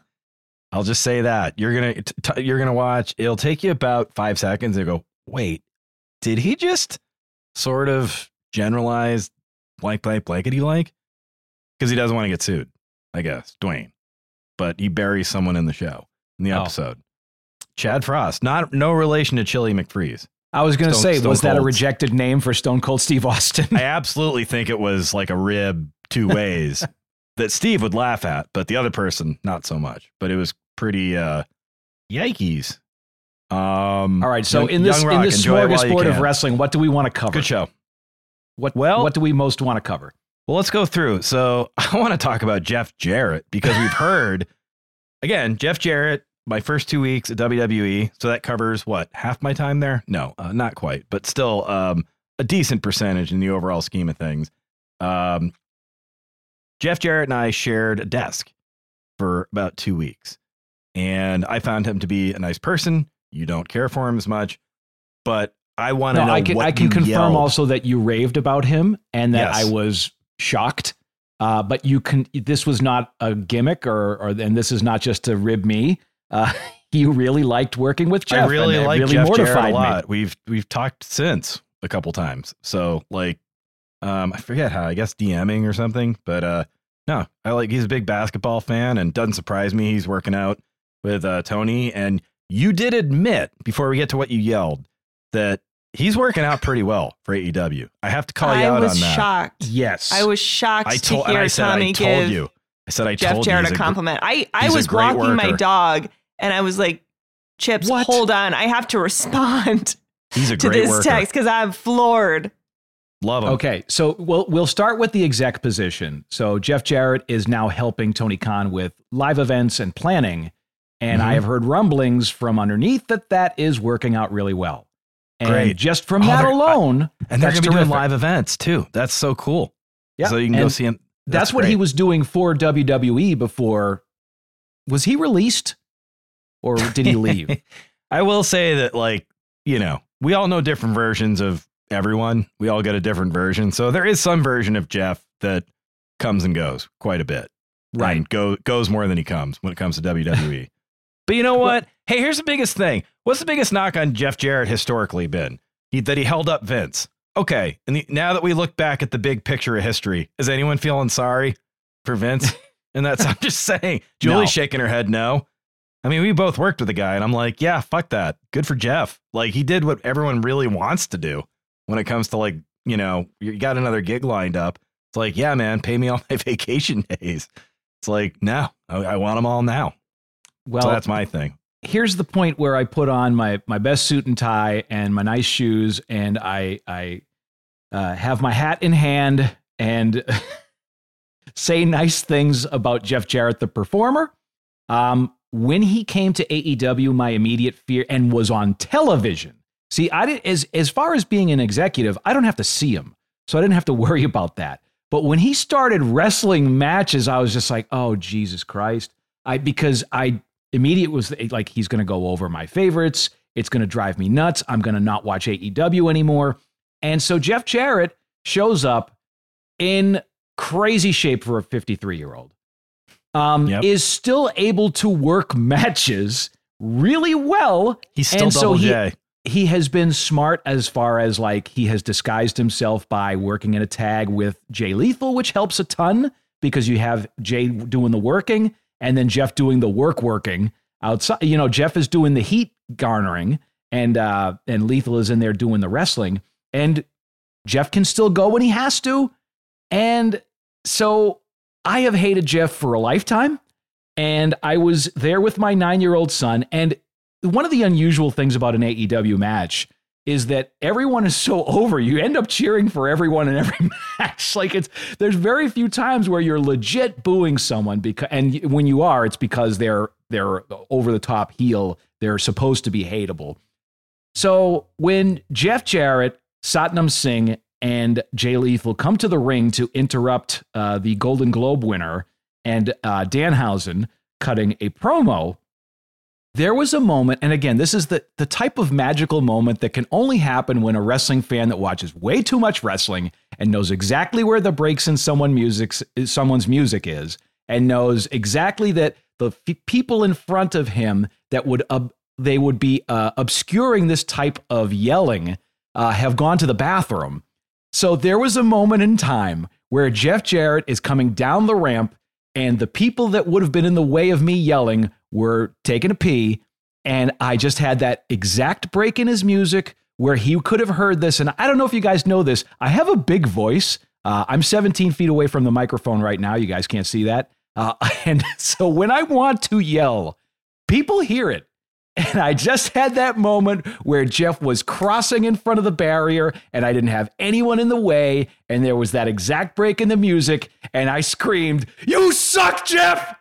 I'll just say that you're gonna t- t- you're gonna watch. It'll take you about five seconds and go, wait, did he just sort of generalize blank blank blankety like? Because he doesn't want to get sued, I guess, Dwayne. But he buries someone in the show in the Oh. episode. Chad Frost, not no relation to Chili McFreeze. I was going to say, Stone was that a rejected name for Stone Cold Steve Austin? I absolutely think it was like a rib two ways that Steve would laugh at, but the other person not so much. But it was pretty uh yikes. Um All right. So Young- in this Young in this enjoy it smorgasbord of wrestling, what do we want to cover? Good show. What Well- what do we most want to cover? Well, let's go through. So I want to talk about Jeff Jarrett because we've heard again, Jeff Jarrett, my first two weeks at WWE. So that covers what half my time there? No, uh, not quite, but still um, a decent percentage in the overall scheme of things. Um, Jeff Jarrett and I shared a desk for about two weeks, and I found him to be a nice person. You don't care for him as much, but I want to No, know I can I can confirm yelled. also that you raved about him and that Yes. I was shocked. Uh, but you can. This was not a gimmick, or or and this is not just to rib me. Uh, you really liked working with Jeff. I really and it like really Jeff Jarrett a mortified me. lot. We've we've talked since a couple times. So like, um, I forget how. I guess DMing or something. But uh, no, I like. He's a big basketball fan, and doesn't surprise me. He's working out with uh, Tony, and you did admit before we get to what you yelled that he's working out pretty well for AEW. I have to call you I out was on that. I was shocked. Yes, I was shocked I to told, and hear I said, Tommy I told give you. I said, I Jeff told Jarrett you. a he's gr- compliment. I, I was great walking my dog and I was like, Chips, What? hold on. I have to respond He's a to this worker. text because I'm floored. Love him. Okay, so we'll we'll start with the exec position. So Jeff Jarrett is now helping Tony Khan with live events and planning, and I Mhm. have heard rumblings from underneath that that is working out really well. And Great. just from Oh, that alone, And they're that's going to be doing live events too. That's so cool. Yeah, So you can go see him. That's, what he was doing for WWE before. Was he released, or did he leave? I will say that, like, you know, we all know different versions of everyone. We all get a different version. So there is some version of Jeff that comes and goes quite a bit. Right. And go, goes more than he comes when it comes to WWE. but you know what? Hey, here's the biggest thing. What's the biggest knock on Jeff Jarrett historically been? He, that he held up Vince. Okay. And the, now that we look back at the big picture of history, is anyone feeling sorry for Vince? and that's, I'm just saying, Julie's No. shaking her head no. I mean, we both worked with the guy, and I'm like, yeah, fuck that. Good for Jeff. Like, he did what everyone really wants to do when it comes to, like, you know, you got another gig lined up. It's like, yeah, man, pay me all my vacation days. It's like, no, I, I want them all now. Well, so that's my thing. Here's the point where I put on my my best suit and tie and my nice shoes, and I I uh, have my hat in hand and say nice things about Jeff Jarrett, the performer. Um, when he came to AEW, my immediate fear and was on television. See, I did as as far as being an executive, I don't have to see him, so I didn't have to worry about that. But when he started wrestling matches, I was just like, oh Jesus Christ! I because I immediate was like he's going to go over my favorites. It's going to drive me nuts. I'm going to not watch AEW anymore. And so Jeff Jarrett shows up in crazy shape for a 53 year old. Um, Yep. is still able to work matches really well. He's still And so double he- J. he has been smart as far as like he has disguised himself by working in a tag with Jay Lethal, which helps a ton because you have Jay doing the working and then Jeff doing the work working outside. You know, Jeff is doing the heat garnering and uh and Lethal is in there doing the wrestling. And Jeff can still go when he has to. And so I have hated Jeff for a lifetime. And I was there with my nine year old son. And one of the unusual things about an AEW match is that everyone is so over. You end up cheering for everyone in every match. Like it's there's very few times where you're legit booing someone because and when you are, it's because they're they're over the top heel. They're supposed to be hateable. So when Jeff Jarrett, Satnam Singh, and Jay Lethal come to the ring to interrupt uh, the Golden Globe winner and uh, Danhausen cutting a promo, there was a moment, and again, this is the, the type of magical moment that can only happen when a wrestling fan that watches way too much wrestling and knows exactly where the breaks in someone music, someone's music is, and knows exactly that the f- people in front of him that would they would be uh, obscuring this type of yelling uh, have gone to the bathroom. So there was a moment in time where Jeff Jarrett is coming down the ramp, and the people that would have been in the way of me yelling were taking a pee. And I just had that exact break in his music where he could have heard this. And I don't know if you guys know this. I have a big voice. Uh, I'm 17 feet away from the microphone right now. You guys can't see that. Uh, and so when I want to yell, people hear it. And I just had that moment where Jeff was crossing in front of the barrier and I didn't have anyone in the way. And there was that exact break in the music. And I screamed, You suck, Jeff!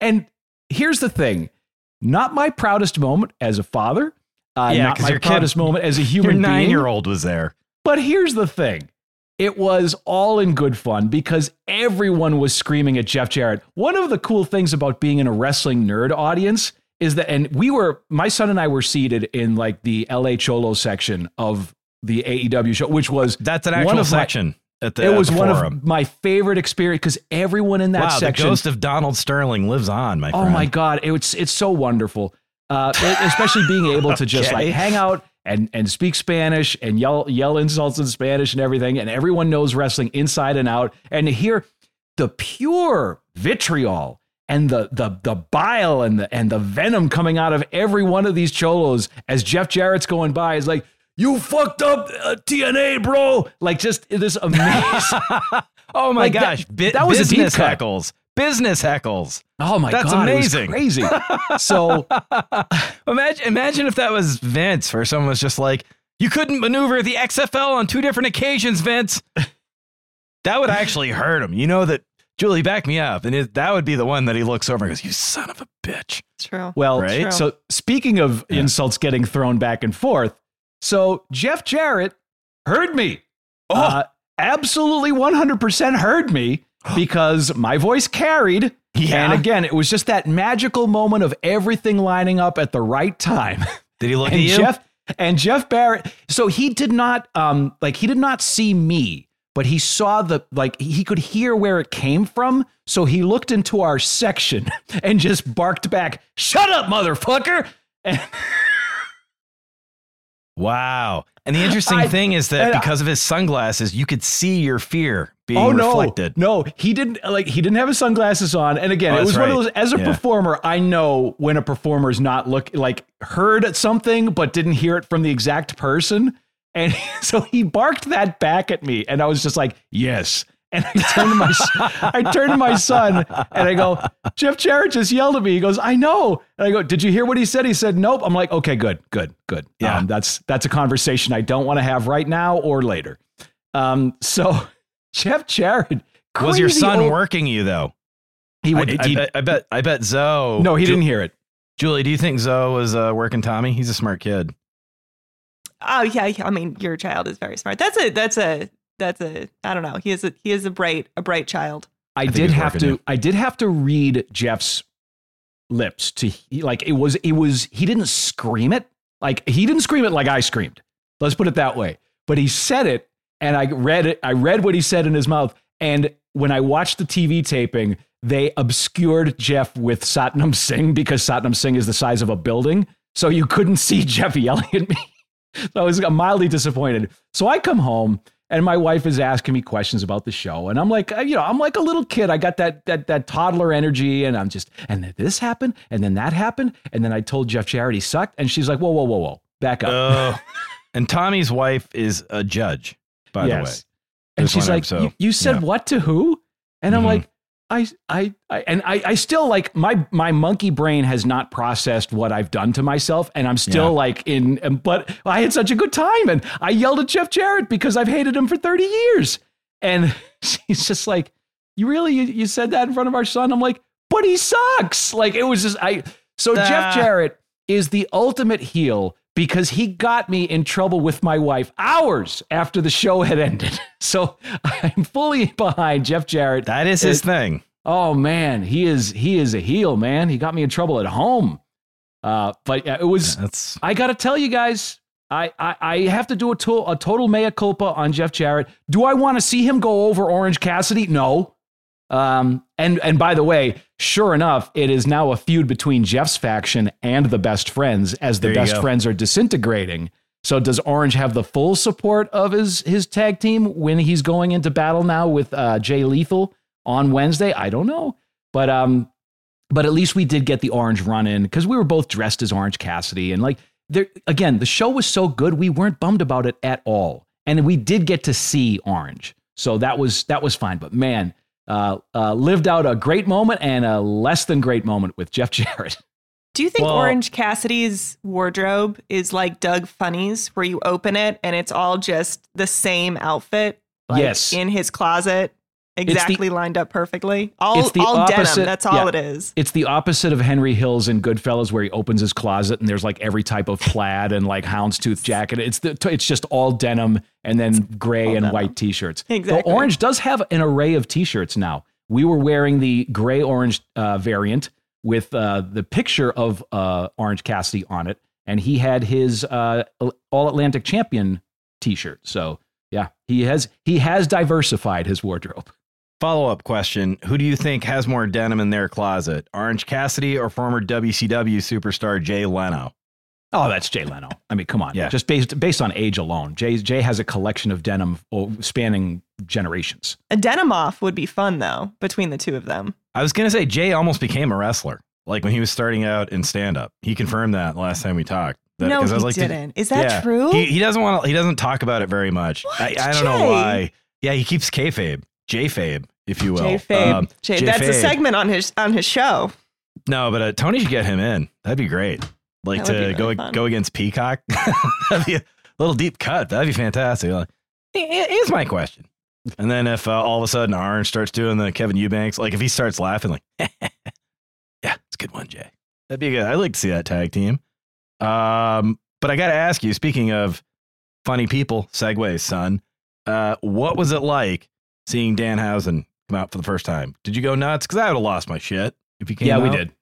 And here's the thing not my proudest moment as a father, uh, Yeah, not my your kid- proudest moment as a Your human being. nine year old was there. But here's the thing. It was all in good fun because everyone was screaming at Jeff Jarrett. One of the cool things about being in a wrestling nerd audience is that, and we were, my son and I were seated in like the LA Cholo section of the AEW show, which was That's an actual my- section at the it was one forum. of my favorite experience because everyone in that wow, section the ghost of Donald Sterling lives on, my friend. Oh my god, it's it's so wonderful. Uh, especially being able to just Okay. like hang out and and speak Spanish and yell yell insults in Spanish and everything, and everyone knows wrestling inside and out, and to hear the pure vitriol and the the the bile and the and the venom coming out of every one of these cholos as Jeff Jarrett's going by is like. You fucked up uh, TNA, bro. Like just this amazing. Oh my Like, that- gosh, that was a deep business heckles. Business heckles. Oh my That's god, was amazing. crazy. So Imagine, imagine if that was Vince, where someone was just like, "You couldn't maneuver the XFL on two different occasions, Vince." That would actually hurt him. You know that. Julie, back me up, and it, that would be the one that he looks over and goes, "You son of a bitch." True. Well, Right? True. so speaking of Yeah. insults getting thrown back and forth, so Jeff Jarrett heard me. Oh. Uh, absolutely 100% heard me because my voice carried. Yeah. And again, it was just that magical moment of everything lining up at the right time. Did he look and at you? Jeff and Jeff Jarrett. So he did not um like he did not see me, but he saw the like he could hear where it came from. So he looked into our section and just barked back, "Shut up, motherfucker!" And wow. And the interesting I- thing is that and I- because of his sunglasses, you could see your fear being oh no, reflected. no, he didn't like he didn't have his sunglasses on. And again, Oh, it was that's one of those. As a Yeah. performer, I know when a performer is not look like heard something but didn't hear it from the exact person. And so he barked that back at me, and I was just like, "Yes." And I turned to my, I turned to my son, and I go, "Jeff Jarrett just yelled at me." He goes, "I know." And I go, "Did you hear what he said?" He said, "Nope." I'm like, "Okay, good, good, good." Yeah. Um, that's that's a conversation I don't want to have right now or later. Um, so Jeff Jarrett Was your son old- working you though? He I, would. I he- bet, I bet. I bet Zoe. no, he Ju- didn't hear it. Julie, do you think Zoe was uh, working Tommy? He's a smart kid. Oh yeah, I mean your child is very smart. That's a that's a that's a I don't know. He is a he is a bright a bright child. I, think did have to. you. I did have to read Jeff's lips to like it was. It was. He didn't scream it like he didn't scream it like I screamed. Let's put it that way. But he said it, and I read it. I read what he said in his mouth. And when I watched the TV taping, they obscured Jeff with Satnam Singh because Satnam Singh is the size of a building, so you couldn't see Jeff yelling at me. So I was mildly disappointed. So I come home and my wife is asking me questions about the show, and I'm like, uh, you know, I'm like a little kid. I got that that that toddler energy, and I'm just, and then this happened, and then that happened, and then I told Jeff Jarrett he sucked, and she's like, whoa, whoa, whoa, whoa, back up. Oh. and Tommy's wife is a judge, by the way. And she's like, you, you said Yeah. what to who? And I'm Mhm. like, I, I, I, and I, I still like my, my monkey brain has not processed what I've done to myself. And I'm still Yeah. like in, but I had such a good time. And I yelled at Jeff Jarrett because I've hated him for 30 years. And she's just like, you really, you, you said that in front of our son? I'm like, but he sucks. Like it was just, I, so Ah. Jeff Jarrett is the ultimate heel because he got me in trouble with my wife hours after the show had ended. So I'm fully behind Jeff Jarrett. That is his It- thing. Oh man, he is he is a heel, man. He got me in trouble at home. Uh, but yeah, it was. That's I got to tell you guys, I, I I have to do a, to- a total mea culpa on Jeff Jarrett. Do I want to see him go over Orange Cassidy? No. Um, and and by the way, sure enough, it is now a feud between Jeff's faction and the best friends as the best go. friends are disintegrating. So does Orange have the full support of his his tag team when he's going into battle now with uh, Jay Lethal on Wednesday? I don't know, but um, but at least we did get the orange run in because we were both dressed as Orange Cassidy and like there again, the show was so good we weren't bummed about it at all, and we did get to see Orange, so that was that was fine. But man, uh, uh, lived out a great moment and a less than great moment with Jeff Jarrett. Do you think Well- Orange Cassidy's wardrobe is like Doug Funnie's, where you open it and it's all just the same outfit? Like Yes. In his closet, the- exactly lined up perfectly. All, it's the all opposite- denim. That's all yeah. it is. It's the opposite of Henry Hill's in Goodfellas, where he opens his closet and there's like every type of plaid and like houndstooth jacket. It's the it's just all denim and then gray and denim. white t-shirts. Exactly. The orange does have an array of t-shirts now. We were wearing the gray orange uh, variant with uh, the picture of uh, Orange Cassidy on it, and he had his uh, All Atlantic Champion t-shirt. So yeah, he has he has diversified his wardrobe. Follow up question. Who do you think has more denim in their closet? Orange Cassidy or former WCW superstar Jay Leno? Oh, that's Jay Leno. I mean, come on. Yeah. Just based based on age alone, Jay Jay has a collection of denim oh, spanning generations. A denim off would be fun though between the two of them. I was gonna say Jay almost became a wrestler. Like when he was starting out in stand up. He confirmed that last time we talked. That, no, 'cause he I was like, did- didn't. Is that yeah. true? He, he doesn't want to. He doesn't talk about it very much. I, What? I don't know why. Yeah, he keeps kayfabe, J-fabe, if you will. Jay Fabe. Um, that's a segment on his on his show. No, but uh, Tony should get him in. That'd be great. Like to be go fun. go against Peacock. That'd be a little deep cut. That'd be fantastic. Like, here's my question. And then if uh, all of a sudden Orange starts doing the Kevin Eubanks, like if he starts laughing, like, yeah, it's a good one, Jay. That'd be good. I'd like to see that tag team. Um, but I got to ask you, speaking of funny people, segues, son, uh, what was it like seeing Danhausen come out for the first time? Did you go nuts? Because I would have lost my shit if he came yeah, we did.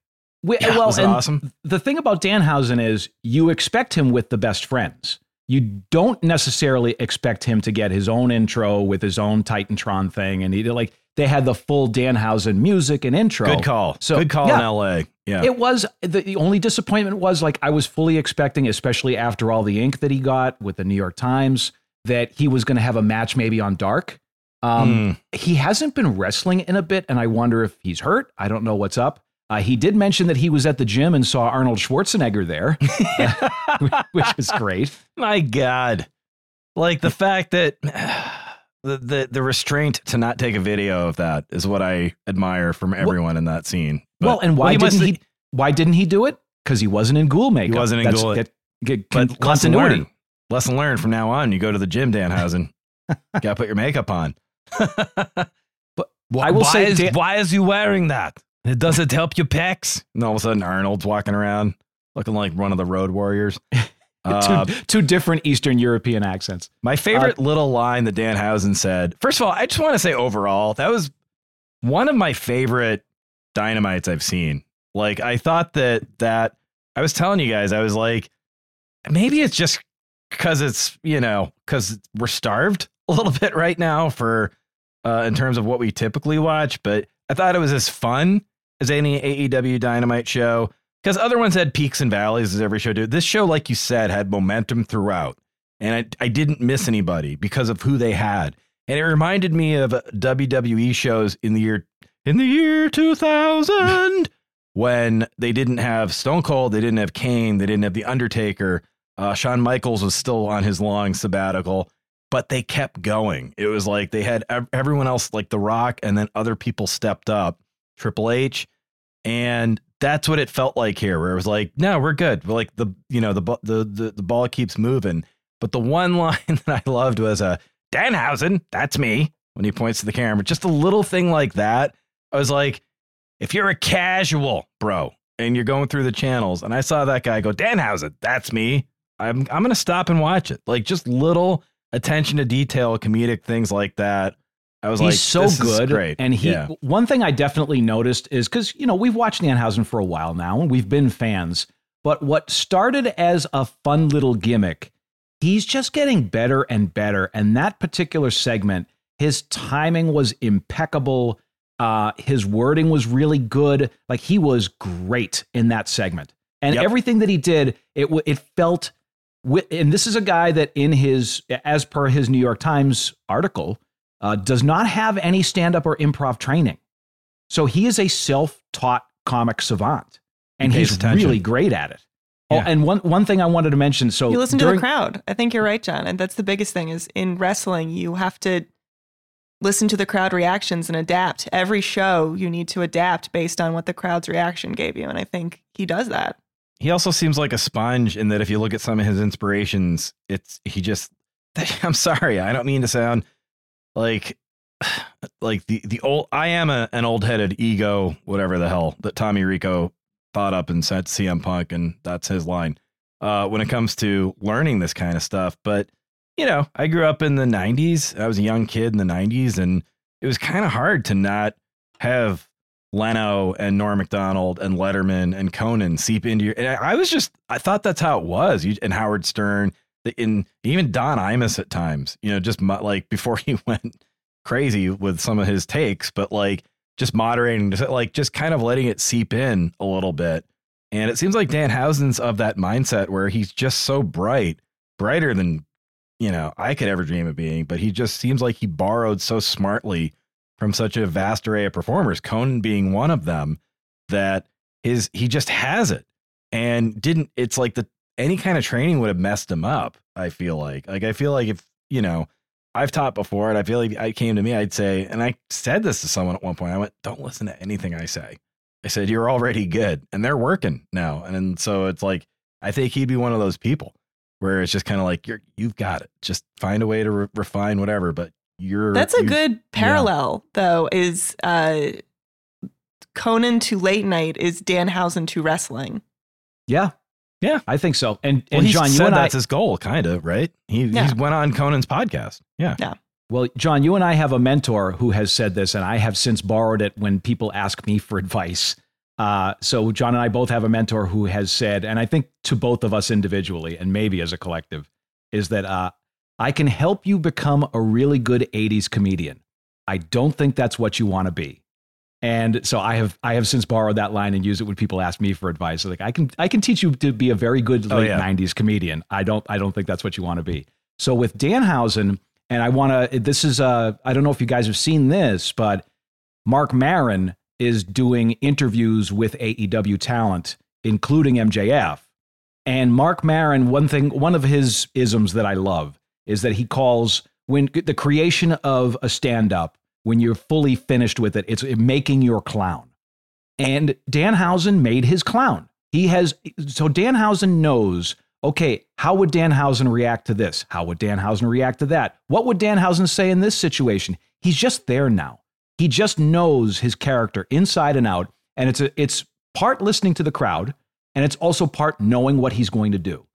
We, Yeah, well, was it and awesome? the thing about Danhausen is you expect him with the best friends. You don't necessarily expect him to get his own intro with his own Titantron thing, and he like they had the full Danhausen music and intro. Good call. So- Good call yeah. in L.A. Yeah. It was the, the only disappointment was like I was fully expecting, especially after all the ink that he got with the New York Times, that he was going to have a match maybe on Dark. Um, He hasn't been wrestling in a bit, and I wonder if he's hurt. I don't know what's up. Uh, he did mention that he was at the gym and saw Arnold Schwarzenegger there, which is great. My God. Like the fact that the, the the restraint to not take a video of that is what I admire from everyone in that scene. But- well, and why he didn't have- he? Why didn't he do it? Because he wasn't in Ghoul makeup. He wasn't in That's- Ghoul. Get, get But con- lesson learned. Lesson learned from now on. You go to the gym, Danhausen. Got to put your makeup on. but I will why say is, Dan- why is you wearing that? It does it help your pecs? And all of a sudden, Arnold's walking around looking like one of the Road Warriors. Uh, two, two different Eastern European accents. My favorite little line that Dan Danhausen said. First of all, I just want to say overall, that was one of my favorite dynamites I've seen. Like I thought that that I was telling you guys, I was like, maybe it's just because it's you know because we're starved a little bit right now for uh, in terms of what we typically watch. But I thought it was as fun as any AEW Dynamite show because other ones had peaks and valleys as every show did. This show, like you said, had momentum throughout. and I, I didn't miss anybody because of who they had. And it reminded me of WWE shows in the year in the year 2000 when they didn't have Stone Cold, they didn't have Kane, they didn't have The Undertaker. Uh, Shawn Michaels was still on his long sabbatical, but they kept going. It was like they had everyone else, like The Rock, and then other people stepped up, Triple H, and that's what it felt like here. Where it was like, no, we're good. We're like the you know the the the, the ball keeps moving. But the one line that I loved was a uh, Danhausen, that's me, when he points to the camera. Just a little thing like that. I was like, if you're a casual, bro, and you're going through the channels, and I saw that guy go, Danhausen, that's me. I'm I'm gonna stop and watch it. Like just little attention to detail, comedic things like that. I was He's like, so this is good. great. And he, Yeah. one thing I definitely noticed is because, you know, we've watched Danhausen for a while now and we've been fans. But what started as a fun little gimmick, he's just getting better and better. And that particular segment, his timing was impeccable. Uh, his wording was really good. Like he was great in that segment. And Yep. everything that he did, it w- it felt. Wi- And this is a guy that, in his, as per his New York Times article, uh, does not have any stand up or improv training. So he is a self taught comic savant and He he's attention. really great at it. Oh, and one, one thing I wanted to mention so you listen during- to the crowd. I think you're right, Jon. And that's the biggest thing is in wrestling, you have to listen to the crowd reactions and adapt. Every show you need to adapt based on what the crowd's reaction gave you. And I think he does that. He also seems like a sponge in that if you look at some of his inspirations, it's he just I'm sorry, I don't mean to sound like like the the old I am a, an old headed ego, whatever the hell that Tommy Rico thought up and sent CM Punk, and that's his line. Uh, when it comes to learning this kind of stuff, but you know, I grew up in the '90s. I was a young kid in the '90s, and it was kind of hard to not have Leno and Norm Macdonald and Letterman and Conan seep into your. And I, was just, I thought that's how it was. You, and Howard Stern, in even Don Imus at times, you know, just like before he went crazy with some of his takes, but like just moderating, just like just kind of letting it seep in a little bit. And it seems like Danhausen's of that mindset where he's just so bright, brighter than you know I could ever dream of being. But he just seems like he borrowed so smartly from such a vast array of performers, Conan being one of them, that his he just has it and didn't. It's like the any kind of training would have messed him up. I feel like like I feel like if you know I've taught before, and I feel like I came to me, I'd say, and I said this to someone at one point. I went, "Don't listen to anything I say." I said, "You're already good," and they're working now, and then, so it's like I think he'd be one of those people where it's just kind of like you're you've got it. Just find a way to re- refine whatever, but you're That's a you- good parallel, though, is uh, Conan to late night is Dan Danhausen to wrestling. Yeah. Yeah. I think so. And, Well, and he's Jon, you said and I, that's his goal, kind of, right? He Yeah. he's went on Conan's podcast. Yeah. Yeah. Well, Jon, you and I have a mentor who has said this, and I have since borrowed it when people ask me for advice. Uh, so, Jon and I both have a mentor who has said, and I think to both of us individually and maybe as a collective, is that uh, I can help you become a really good 80s comedian. I don't think that's what you want to be. And so I have I have since borrowed that line and used it when people ask me for advice. Like I can I can teach you to be a very good Oh, late yeah. 90s comedian. I don't I don't think that's what you want to be. So with Danhausen, and I want to this is uh I don't know if you guys have seen this, but Marc Maron is doing interviews with AEW talent, including MJF. And Marc Maron, one thing, one of his isms that I love is that he calls when the creation of a stand-up, when you're fully finished with it, it's making your clown. And Danhausen made his clown. He has so Danhausen knows, okay, how would Danhausen react to this? How would Danhausen react to that? What would Danhausen say in this situation? He's just there now. He just knows his character inside and out, and it's a, it's part listening to the crowd, and it's also part knowing what he's going to do.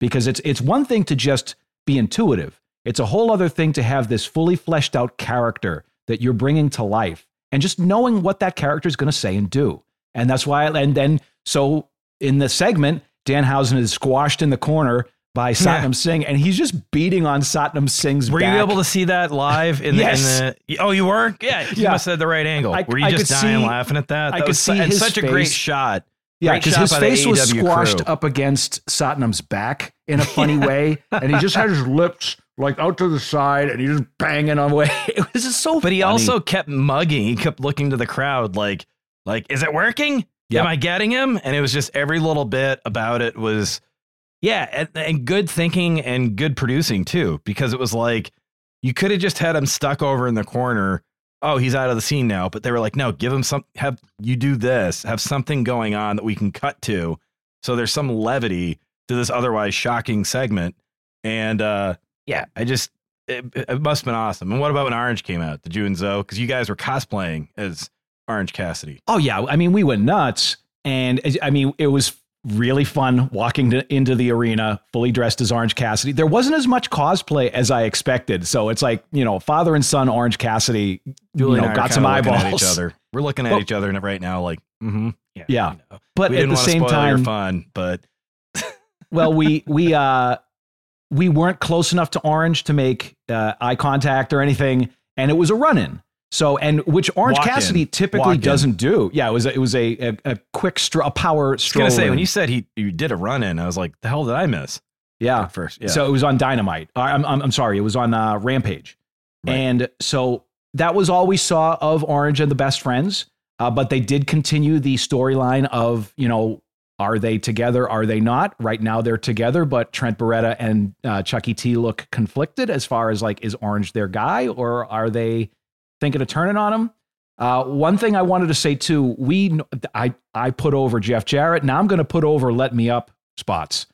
Because it's it's one thing to just be intuitive. It's a whole other thing to have this fully fleshed out character that you're bringing to life and just knowing what that character is going to say and do. And that's why, and then, so in the segment, Danhausen is squashed in the corner by Satnam Singh, and he's just beating on Satnam Singh's Were back. you able to see that live in, Yes. the, in the? Oh, you were. Yeah, you Yeah. must have had the right angle. I- were you I just dying see- laughing at that? I that could was see and such a great shot. Yeah, because his face was squashed crew. up against Satnam's back, in a funny way, and he just had his lips like out to the side, and he's just banging away. It was just so. But he also kept mugging. He kept looking to the crowd like, like, is it working? Yep. Am I getting him? And it was just every little bit about it was, yeah, and, and good thinking and good producing too, because it was like you could have just had him stuck over in the corner. Oh, he's out of the scene now. But they were like, no, give him some. Have you do this? Have something going on that we can cut to, so there's some levity to this otherwise shocking segment. And uh, yeah, I just it, it must have been awesome. And what about when Orange came out? Did you and Zoe? Because you guys were cosplaying as Orange Cassidy. Oh yeah, I mean we went nuts, and I mean it was really fun walking to, into the arena fully dressed as Orange Cassidy. There wasn't as much cosplay as I expected, so it's like you know father and son Orange Cassidy, Julie you know, got some eyeballs. At each other. We're looking at Well- each other right now, like, mm-hmm, yeah, Yeah. But at the same time, fun, but well we we uh we weren't close enough to Orange to make uh, eye contact or anything, and it was a run in. So and which Orange Walk in. Cassidy typically Walk doesn't do. Yeah, it was a, it was a a, a quick stro- a power I was gonna say when you said he you did a run in, I was like, the hell did I miss yeah first? Yeah, So it was on Dynamite. I'm, I'm, I'm sorry, it was on uh, Rampage. Right. And so that was all we saw of Orange and the Best Friends. Uh, but they did continue the storyline of, you know, are they together? Are they not? Right now they're together, but Trent Beretta and uh, Chucky T look conflicted as far as like, is Orange their guy or are they thinking of turning on him? Uh, one thing I wanted to say too, we I I put over Jeff Jarrett. Now I'm going to put over Let Me Up spots.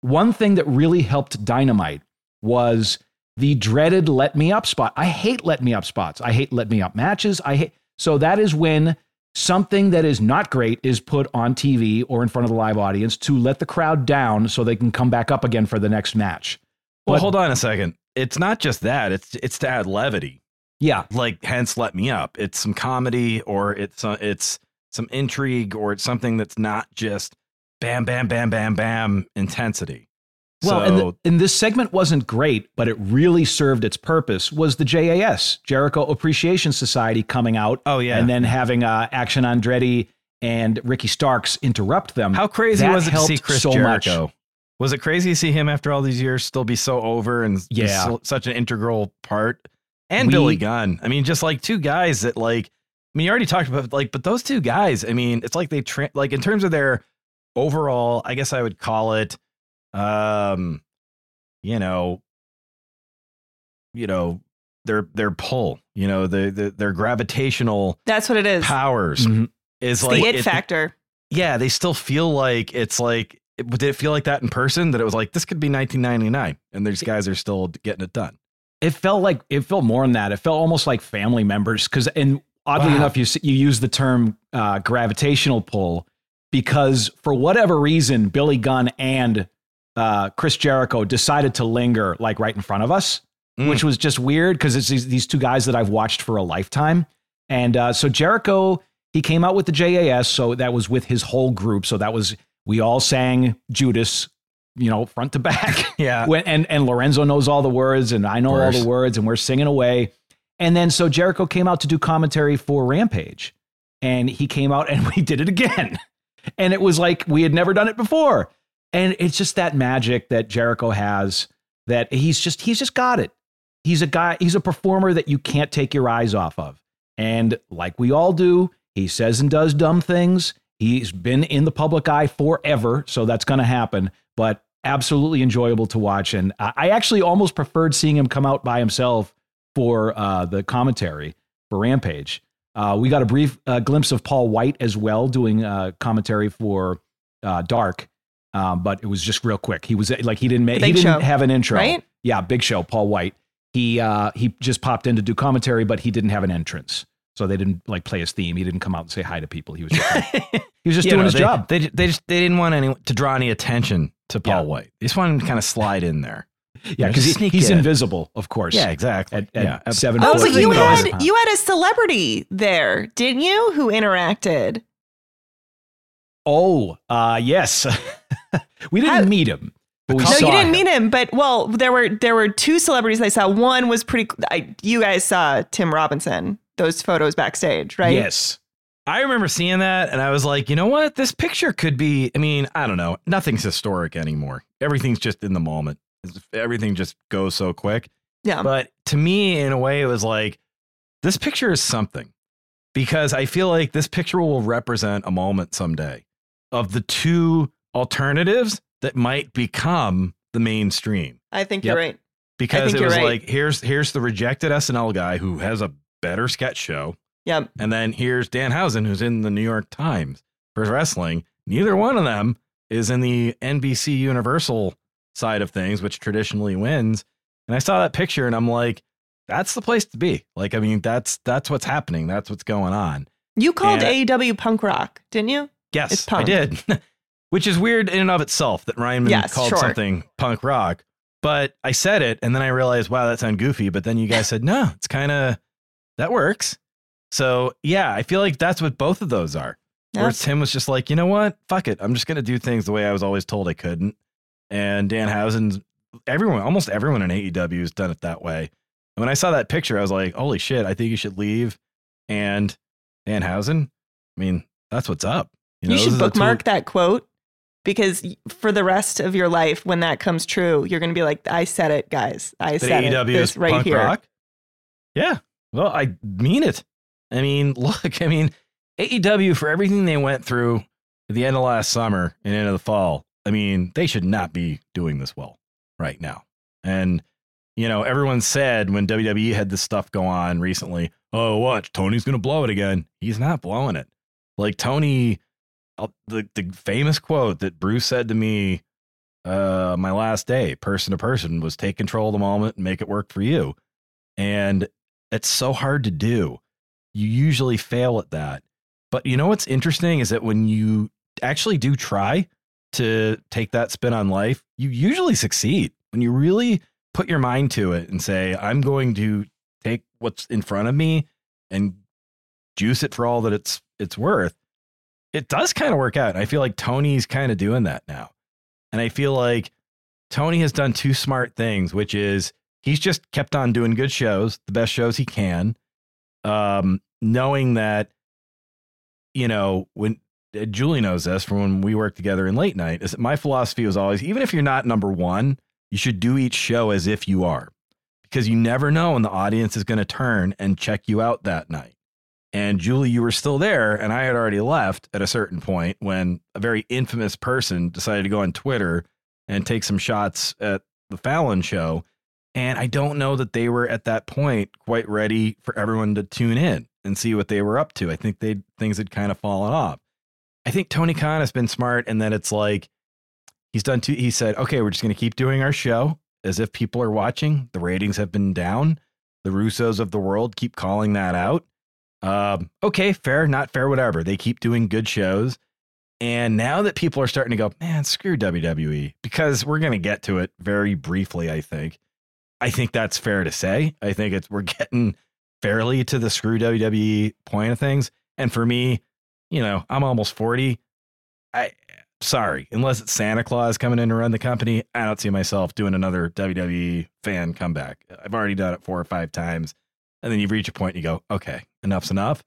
One thing that really helped Dynamite was the dreaded Let Me Up spot. I hate Let Me Up spots. I hate Let Me Up matches. I hate so that is when something that is not great is put on TV or in front of the live audience to let the crowd down so they can come back up again for the next match. well, but- hold on a second. It's not just that. It's it's to add levity. Yeah, like hence let me up it's some comedy or it's uh, it's some intrigue or it's something that's not just bam bam bam bam bam intensity Well, so and, the, and this segment wasn't great, but it really served its purpose. Was the JAS Jericho Appreciation Society coming out? Oh, yeah. and then having uh, Action Andretti and Ricky Starks interrupt them. how crazy That was it to see chris so much. jericho was it crazy to see him after all these years still be so over and Yeah. so- such an integral part and We- billy gunn i mean just like two guys that like i mean you already talked about like but those two guys i mean it's like they tra- like in terms of their overall i guess i would call it um you know you know their their pull you know the, the their gravitational That's what it is. powers Mhm. is It's like the it, it- factor. yeah they still feel like it's like did it feel like that in person that it was like this could be 1999 and these guys are still getting it done It felt like it felt more than that. It felt almost like family members because, and oddly Wow. enough, you s- you use the term uh, gravitational pull because for whatever reason, Billy Gunn and uh, Chris Jericho decided to linger like right in front of us, Mm. which was just weird because it's these, these two guys that I've watched for a lifetime. And uh, so Jericho, he came out with the JAS, so that was with his whole group. So that was we all sang Judas, you know, front to back. yeah when, and and Lorenzo knows all the words, and I know all the words, and we're singing away. And then so Jericho came out to do commentary for Rampage, and he came out and we did it again, and it was like we had never done it before. And it's just that magic that Jericho has that he's just he's just got it. He's a guy. He's a performer that you can't take your eyes off of. And like we all do, he says and does dumb things. He's been in the public eye forever, so that's going to happen. But absolutely enjoyable to watch. And I actually almost preferred seeing him come out by himself for uh, the commentary for Rampage. Uh, we got a brief uh, glimpse of Paul White as well doing uh, commentary for uh, Dark, um, but it was just real quick. He was like he didn't make he didn't Show, have an intro. right? Yeah, Big Show. Paul White. He uh, he just popped in to do commentary, but he didn't have an entrance. So they didn't like play his theme. He didn't come out and say hi to people. He was just, he was just doing know, his they, job. They, they just they didn't want any to draw any attention to Paul Yeah. White. They just wanted him to kind of slide in there. Yeah, because he, he's in. invisible, of course. Yeah, exactly. At, at yeah, ab- seven Oh, foot. but you had you had a celebrity there, didn't you? Who interacted? Oh, uh, yes. we didn't How- meet him, but we No, you didn't him. meet him, but well, there were there were two celebrities I saw. One was pretty. I, you guys saw Tim Robinson. Those photos backstage, right? Yes. I remember seeing that and I was like, you know what? This picture could be, I mean, I don't know. Nothing's historic anymore. Everything's just in the moment. Everything just goes so quick. Yeah. But to me, in a way, it was like, this picture is something because I feel like this picture will represent a moment someday of the two alternatives that might become the mainstream. I think Yep. you're right. Because it was right. like, here's here's the rejected SNL guy who has a better sketch show. Yep. And then here's Danhausen, who's in the New York Times for wrestling. Neither one of them is in the NBC Universal side of things, which traditionally wins. And I saw that picture and I'm like, that's the place to be. Like, I mean, that's that's what's happening. That's what's going on. You called And- AEW punk rock, didn't you? Yes, I did. which is weird in and of itself that Ryan Yes, called sure. something punk rock. But I said it and then I realized, wow, that sounded goofy. But then you guys said, no, it's kind of that works. So yeah, I feel like that's what both of those are. Yeah. Where Tim was just like, you know what? Fuck it. I'm just gonna do things the way I was always told I couldn't. And Danhausen's everyone, almost everyone in AEW has done it that way. And when I saw that picture, I was like, holy shit, I think you should leave. And Danhausen, I mean, that's what's up. You, know, those should bookmark that quote because for the rest of your life, when that comes true, you're going to be like, I said it, guys. I that said AEW it. is This right here. rock. Yeah. Well, I mean it. I mean, look, I mean, AEW for everything they went through at the end of last summer and end of the fall, I mean, they should not be doing this well right now. And, you know, everyone said when WWE had this stuff go on recently, oh, watch, Tony's going to blow it again. He's not blowing it. Like Tony, uh, the, the famous quote that Bruce said to me uh, my last day, person to person, was take control of the moment and make it work for you. And it's so hard to do. You usually fail at that. But you know what's interesting is that when you actually do try to take that spin on life, you usually succeed. When you really put your mind to it and say, I'm going to take what's in front of me and juice it for all that it's it's worth, it does kind of work out. I feel like Tony's kind of doing that now. And I feel like Tony has done two smart things, which is he's just kept on doing good shows, the best shows he can, um, knowing that, you know, when uh, Julie knows this from when we worked together in late night, is that my philosophy was always, even if you're not number one, you should do each show as if you are, because you never know when the audience is going to turn and check you out that night. And Julie, you were still there, and I had already left at a certain point when a very infamous person decided to go on Twitter and take some shots at the Fallon show. And I don't know that they were at that point quite ready for everyone to tune in and see what they were up to. I think they things had kind of fallen off. I think Tony Khan has been smart and that it's like he's done two he said, okay, we're just gonna keep doing our show as if people are watching. The ratings have been down. The Russos of the world keep calling that out. Um, okay, fair, not fair, whatever. They keep doing good shows. And now that people are starting to go, man, screw WWE, because we're going to get to it very briefly, I think. I think that's fair to say. I think it's we're getting fairly to the screw WWE point of things. And for me, you know, I'm almost 40. I sorry, unless it's Santa Claus coming in to run the company, I don't see myself doing another WWE fan comeback. I've already done it four or five times. And then you reach a point and you go, okay, enough's enough.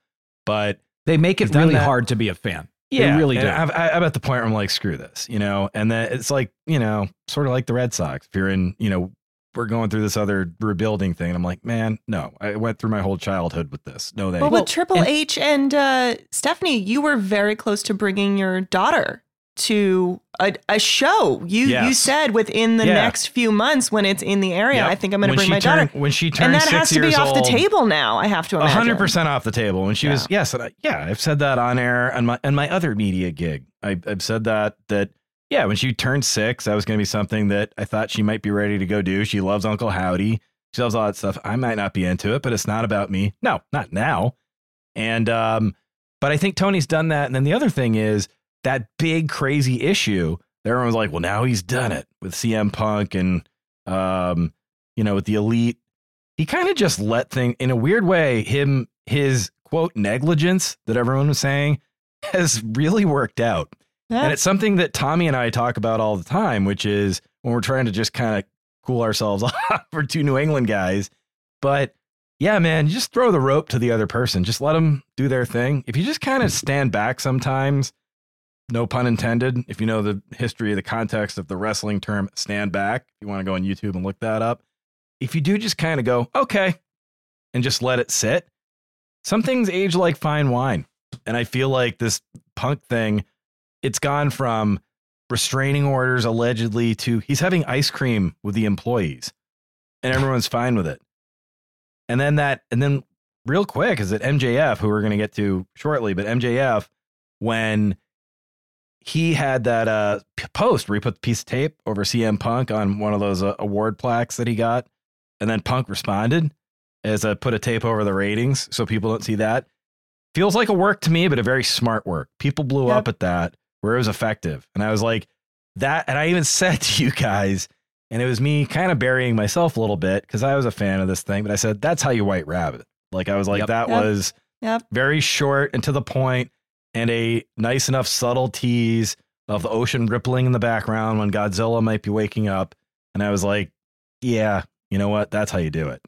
But They make it really that. hard to be a fan. yeah, they really do. I've, I- I'm at the point where I'm like, screw this, you know. And then it's like, you know, sort of like the Red Sox. If you're in, you know, we're going through this other rebuilding thing, and I'm like, man, no, I went through my whole childhood with this. No, they. Well, you. with Triple and- H and uh, Stephanie, you were very close to bringing your daughter to a, a show. You you said within the Yeah. next few months when it's in the area, Yep. I think I'm going to bring my turned- daughter. when she turned and that has to be off the table now. I have to A imagine. hundred percent off the table. When she was yes, and I, yeah, I've said that on air and my and my other media gig. I, I've said that that yeah, when she turned six, that was going to be something that I thought she might be ready to go do. She loves Uncle Howdy. She loves all that stuff. I might not be into it, but it's not about me. No, not now. And um, but I think Tony's done that. And then the other thing is that big crazy issue. everyone was like, well, now he's done it with CM Punk and um, you know, with the elite he kind of just let thing in a weird way him his quote negligence that everyone was saying has really worked out Yeah. and it's something that tommy and i talk about all the time which is when we're trying to just kind of cool ourselves off for two new england guys but yeah, man, you just throw the rope to the other person. Just let them do their thing. If you just kind of stand back sometimes, no pun intended, if you know the history, the context of the wrestling term stand back, you want to go on YouTube and look that up. If you do just kind of go, okay, and just let it sit, some things age like fine wine. And I feel like this punk thing, it's gone from restraining orders allegedly to he's having ice cream with the employees and everyone's fine with it. And then that, and then real quick is that MJF, who we're going to get to shortly, but MJF, when he had that uh, post where he put the piece of tape over CM Punk on one of those uh, award plaques that he got, and then Punk responded as a put a tape over the ratings so people don't see that. Feels like a work to me, but a very smart work. People blew Yep. up at that where it was effective, and I was like that. And I even said to you guys, and it was me kind of burying myself a little bit because I was a fan of this thing, but I said that's how you white rabbit. Like I was like Yep. that Yep. was Yep. very short and to the point and a nice enough subtle tease of the ocean rippling in the background when Godzilla might be waking up. And I was like, yeah, you know what? That's how you do it.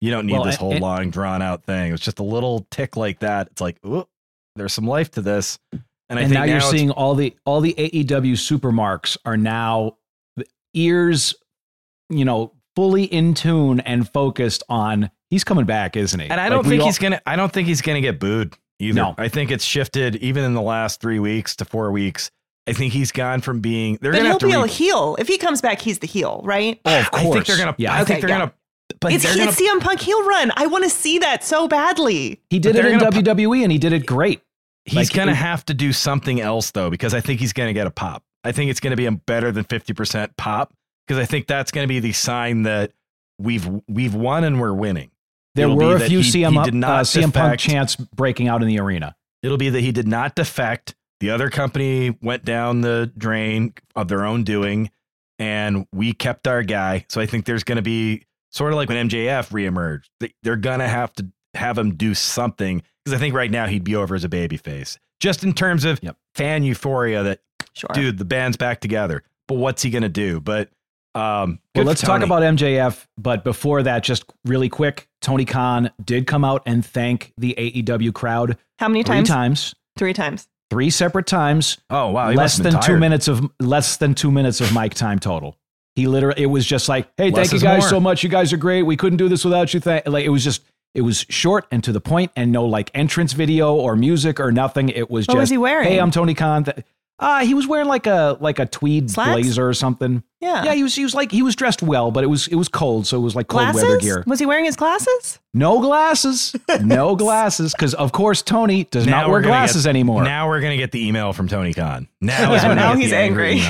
You don't need Well, this whole and- long drawn out thing. It's just a little tick like that. It's like, ooh, there's some life to this. And I and think now you're seeing all the all the AEW supermarks are now ears, you know, fully in tune and focused on he's coming back, isn't he? And I don't we think all- he's gonna. I don't think he's gonna get booed either. No. I think it's shifted even in the last three weeks to four weeks. I think he's gone from being. They're But gonna he'll have to be re- a heel. If he comes back, he's the heel, right? Oh, of course. I think they're gonna. Yeah. I think they're yeah. gonna. But it's they're it's gonna, CM Punk heel run. I want to see that so badly. he did but it in gonna pu- WWE and he did it great. he's like, gonna it- have to do something else though, because I think he's gonna get a pop. I think it's gonna be a better than fifty percent pop, because I think that's gonna be the sign that we've we've won and we're winning. There It'll were a few he- CM, he did not uh, CM Punk defect. chants breaking out in the arena. It'll be that he did not defect. The other company went down the drain of their own doing, and we kept our guy. So I think there's going to be sort of like when MJF reemerged. They- They're going to have to have him do something because I think right now he'd be over as a babyface, just in terms of Yep. fan euphoria. That Sure. dude, the band's back together. But what's he going to do? But um, Well, let's talk about MJF. But before that, just really quick, Tony Khan did come out and thank the AEW crowd How many three times? times, Three times. three separate times. Oh wow, he less than been two minutes of less than two minutes of mic time total. He literally, it was just like, "Hey, Less thank you guys more. so much. You guys are great. We couldn't do this without you." Thank like it was just, it was short and to the point, and no like entrance video or music or nothing. It was What just, was he wearing? "Hey, I'm Tony Khan." Th- Uh, he was wearing like a like a tweed Slacks? blazer or something. Yeah. Yeah, he was he was like he was dressed well, but it was it was cold, so it was like cold Glasses? weather gear. Was he wearing his glasses? No glasses, no glasses, because of course Tony does Now not wear glasses get- anymore. Now we're gonna get the email from Tony Khan. Now, Yeah, when now he's the angry.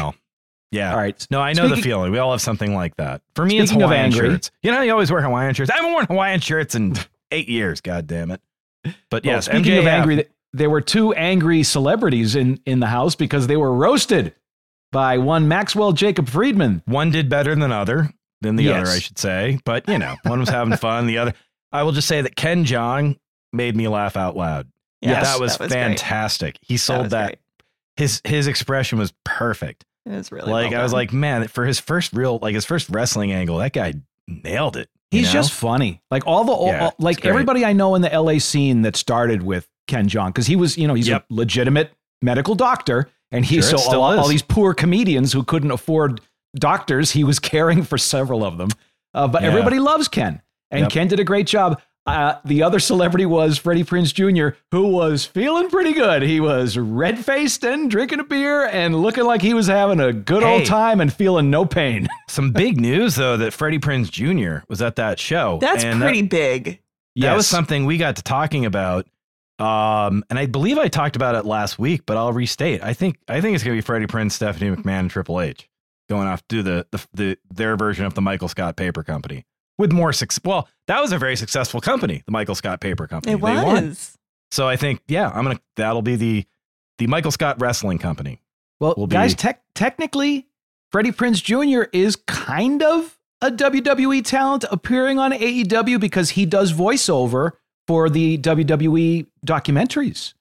Yeah. All right. No, I know the feeling. We all have something like that. For me, it's Speaking of Hawaiian angry- shirts. You know, you always wear Hawaiian shirts. I haven't worn Hawaiian shirts in eight years. God damn it. But Well, yes, speaking of angry, th- there were two angry celebrities in in the house because they were roasted by one Maxwell Jacob Friedman. One did better than the other than the Yes. other, I should say. But you know, one was having fun. The other, I will just say that Ken Jeong made me laugh out loud. Yes, that was, that was great. fantastic. He sold was that. His his expression was perfect. It was really like well I was like, man, for his first real, like his first wrestling angle, that guy nailed it. He's know? just funny. Like all the Yeah, all- like everybody I know in the LA scene that started with Ken Jeong because he was you know he's Yep. a legitimate medical doctor and he Sure, so all, all these poor comedians who couldn't afford doctors he was caring for several of them. Uh, but Yeah. everybody loves Ken and Yep. Ken did a great job. Uh, the other celebrity was Freddie Prinze Jr., who was feeling pretty good. He was red faced and drinking a beer and looking like he was having a good Hey. old time and feeling no pain. Some big news though that Freddie Prinze Jr. was at that show. That's and that- pretty big. That was something we got to talking about. Um, and I believe I talked about it last week, but I'll restate. I think I think it's gonna be Freddie Prinze, Stephanie McMahon, and Triple H going off to do the, the the their version of the Michael Scott Paper Company with more success. Well, that was a very successful company, the Michael Scott Paper Company. It They won. was. So I think, yeah, I'm gonna that'll be the the Michael Scott Wrestling Company. Well, will guys, be- tec- technically, Freddie Prinze Jr. is kind of a WWE talent appearing on AEW because he does voiceover for the WWE documentaries.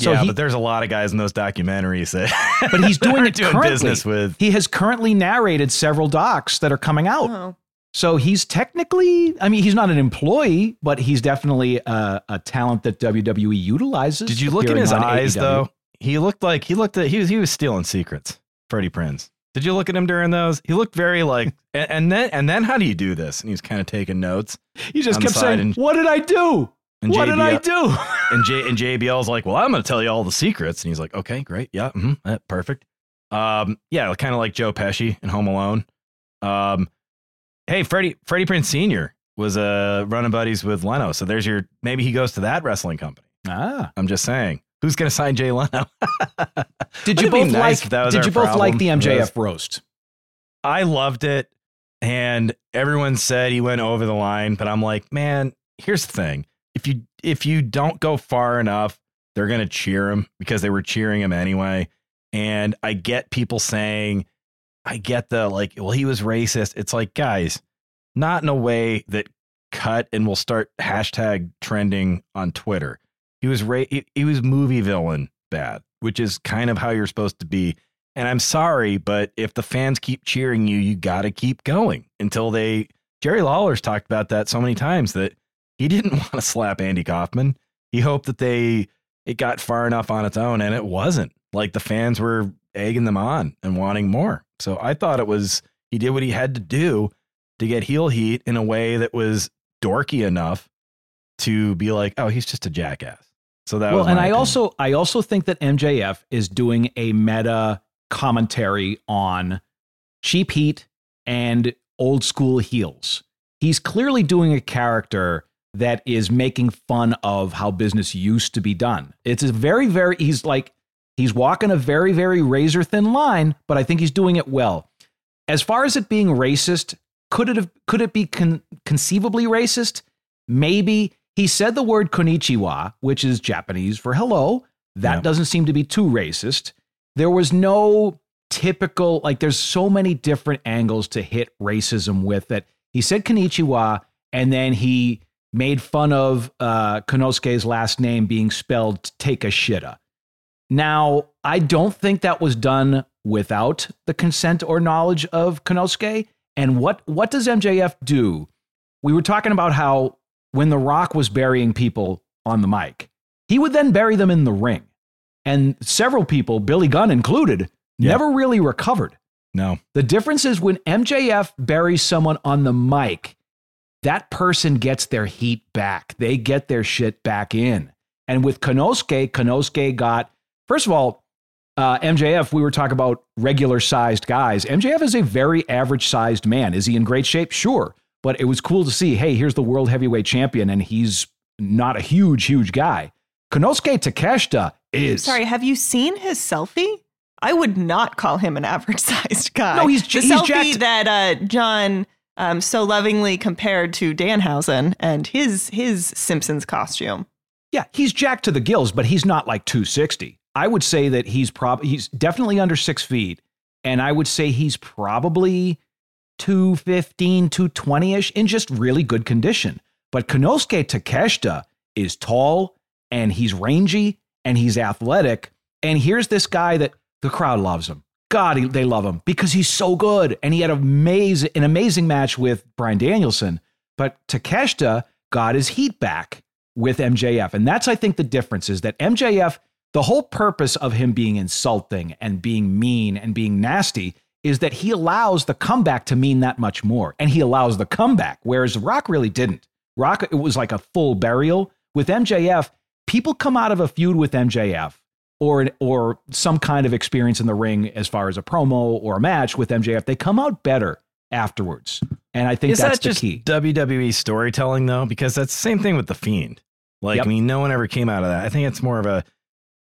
So yeah, he, but there's a lot of guys in those documentaries that, but he's doing it doing currently. business with. He has currently narrated several docs that are coming out. Oh. So he's technically, I mean, he's not an employee, but he's definitely a, a talent that WWE utilizes. Did you look in his eyes AEW. though? He looked like he looked at he was he was stealing secrets. Freddie Prinze. Did you look at him during those? He looked very like and, and then and then how do you do this? And he's kind of taking notes. He just kept saying, and- "What did I do? And what did I do?" And J and JBL's like, well, I'm going to tell you all the secrets. And he's like, okay, great, yeah, hmm perfect. Um, yeah, kind of like Joe Pesci in Home Alone. Um, hey, Freddie Freddie Prinze Senior was uh, running buddies with Leno, so there's your maybe he goes to that wrestling company. ah, I'm just saying, who's going to sign Jay Leno? did you Wouldn't it be both nice like? that was Did you both like the problem? MJF Yes. roast? I loved it, and everyone said he went over the line. But I'm like, man, here's the thing: if you if you don't go far enough, they're gonna cheer him because they were cheering him anyway. And I get people saying, I get the like, well, he was racist. It's like, guys, not in a way that cut and will start hashtag trending on Twitter. He was ra- he, he was movie villain bad, which is kind of how you're supposed to be. And I'm sorry, but if the fans keep cheering you, you got to keep going until they. Jerry Lawler's talked about that so many times that he didn't want to slap Andy Kaufman. He hoped that they it got far enough on its own, and it wasn't. Like the fans were egging them on and wanting more. So I thought it was he did what he had to do to get heel heat in a way that was dorky enough to be like, oh, he's just a jackass. So that well, and I opinion. also I also think that MJF is doing a meta commentary on cheap heat and old school heels. He's clearly doing a character that is making fun of how business used to be done. It's a very very he's like he's walking a very very razor thin line, but I think he's doing it well. As far as it being racist, could it have could it be con- conceivably racist? Maybe he said the word konnichiwa, which is Japanese for hello. That Yeah. doesn't seem to be too racist. There was no typical like there's so many different angles to hit racism with that. He said konnichiwa and then he made fun of uh Konosuke's last name being spelled take a shitta. Now, I don't think that was done without the consent or knowledge of Konosuke. And what what does MJF do? We were talking about how when The Rock was burying people on the mic, he would then bury them in the ring. And several people, Billy Gunn included, Yeah. never really recovered. no. The difference is when MJF buries someone on the mic, that person gets their heat back. They get their shit back in. And with Konosuke, Konosuke got, first of all, uh, MJF, we were talking about regular sized guys. MJF is a very average sized man. Is he in great shape? Sure. But it was cool to see, hey, here's the world heavyweight champion, and he's not a huge, huge guy. Konosuke Takeshita is. Sorry, have you seen his selfie? I would not call him an average sized guy. No, he's- the he's selfie jacked. that uh, Jon um, so lovingly compared to Danhausen and his his Simpsons costume. Yeah, he's jacked to the gills, but he's not like 260. I would say that he's probably he's definitely under six feet, and I would say he's probably 215, 220 ish in just really good condition. But Konosuke Takeshita is tall and he's rangy and he's athletic. And here's this guy that the crowd loves him. God, he, they love him because he's so good. And he had amazing, an amazing match with Bryan Danielson. But Takeshita got his heat back with MJF. And that's, I think, the difference is that MJF, the whole purpose of him being insulting and being mean and being nasty is that he allows the comeback to mean that much more. And he allows the comeback, whereas Rock really didn't. Rock, it was like a full burial. With MJF, people come out of a feud with MJF or, or some kind of experience in the ring as far as a promo or a match with MJF. They come out better afterwards. And I think Is that's that just the key. WWE storytelling though? Because that's the same thing with the Fiend. Like, Yep. I mean, no one ever came out of that. I think it's more of a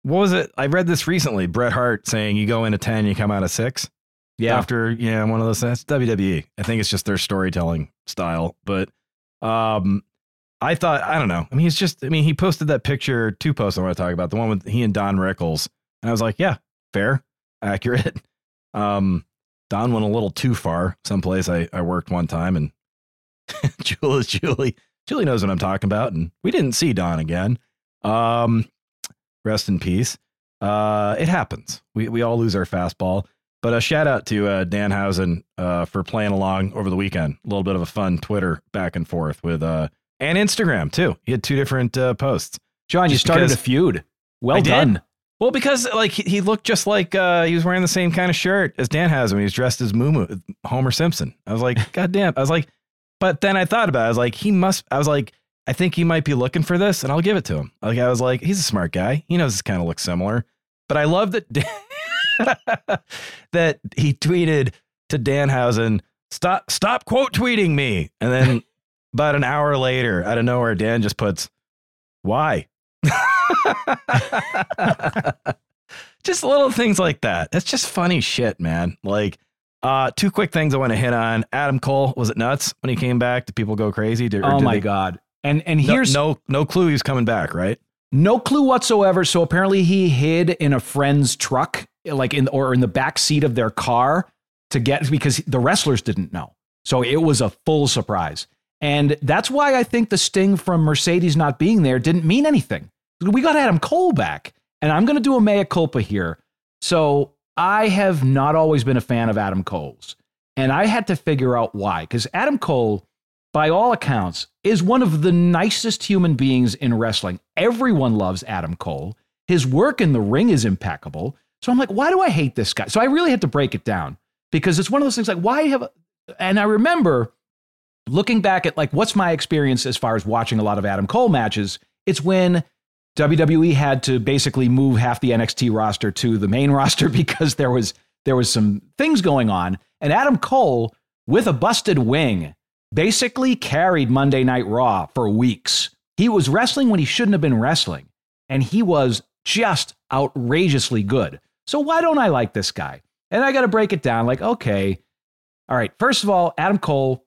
what was it? I read this recently. Bret Hart saying you go into ten, you come out of six. Yeah. After yeah, one of those. That's WWE. I think it's just their storytelling style. But um, I thought I don't know. I mean, he's just. I mean, he posted that picture. Two posts I want to talk about. The one with he and Don Rickles, and I was like, yeah, fair, accurate. Um, Don went a little too far. Someplace I I worked one time, and Julie Julie Julie knows what I'm talking about, and we didn't see Don again. Um, rest in peace. Uh, it happens. We we all lose our fastball. But a shout out to uh, Danhausen uh, for playing along over the weekend. A little bit of a fun Twitter back and forth with uh, and Instagram too. He had two different uh, posts. Jon, you started a feud. Well I did. done. Well, because like he, he looked just like uh, he was wearing the same kind of shirt as Danhausen when he was dressed as Moo Homer Simpson. I was like, God damn. I was like, but then I thought about it. I was like, he must. I was like, I think he might be looking for this, and I'll give it to him. Like I was like, he's a smart guy. He knows this kind of looks similar. But I love that that he tweeted to Danhausen, "Stop, stop quote tweeting me," and then about an hour later, out of nowhere, Dan just puts, "Why?" just little things like that. That's just funny shit, man. Like, uh, two quick things I want to hit on. Adam Cole was it nuts when he came back? Did people go crazy? Did, Oh did my they- god. And and No, here's no no clue he's coming back, right? No clue whatsoever. So apparently he hid in a friend's truck, like in or in the back seat of their car to get because the wrestlers didn't know. So it was a full surprise. And that's why I think the sting from Mercedes not being there didn't mean anything. We got Adam Cole back. And I'm going to do a mea culpa here. So I have not always been a fan of Adam Cole's. And I had to figure out why. Because Adam Cole, by all accounts, is one of the nicest human beings in wrestling. Everyone loves Adam Cole. His work in the ring is impeccable. So I'm like, why do I hate this guy? So I really had to break it down because it's one of those things like, why have, and I remember looking back at like, what's my experience as far as watching a lot of Adam Cole matches? It's when WWE had to basically move half the NXT roster to the main roster because there was there was some things going on, and Adam Cole with a busted wing basically carried Monday Night Raw for weeks. He was wrestling when he shouldn't have been wrestling, and he was just outrageously good. So why don't I like this guy? And I got to break it down. Like, okay, all right. First of all, Adam Cole,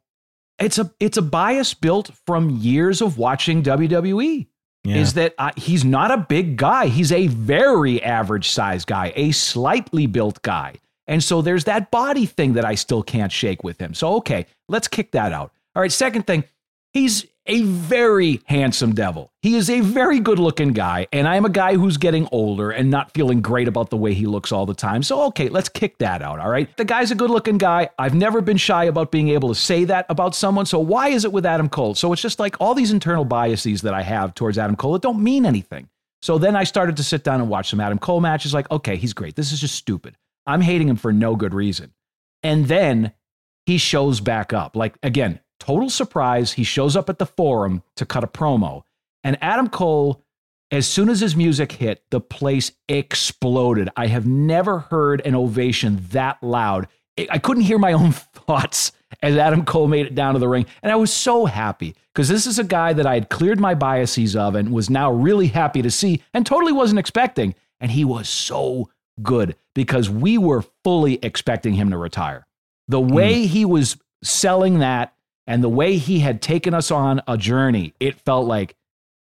it's a it's a bias built from years of watching WWE Yeah. is that uh, he's not a big guy. He's a very average size guy, a slightly built guy. And so there's that body thing that I still can't shake with him. So, okay, let's kick that out. All right, second thing, he's a very handsome devil. He is a very good looking guy. And I'm a guy who's getting older and not feeling great about the way he looks all the time. So, okay, let's kick that out. All right. The guy's a good looking guy. I've never been shy about being able to say that about someone. So, why is it with Adam Cole? So, it's just like all these internal biases that I have towards Adam Cole that don't mean anything. So, then I started to sit down and watch some Adam Cole matches. Like, okay, he's great. This is just stupid. I'm hating him for no good reason. And then he shows back up. Like, again, total surprise. He shows up at the forum to cut a promo. And Adam Cole, as soon as his music hit, the place exploded. I have never heard an ovation that loud. I- couldn't hear my own thoughts as Adam Cole made it down to the ring. And I was so happy because this is a guy that I had cleared my biases of and was now really happy to see and totally wasn't expecting. And he was so good because we were fully expecting him to retire. The hmm. way he was selling that and the way he had taken us on a journey, it felt like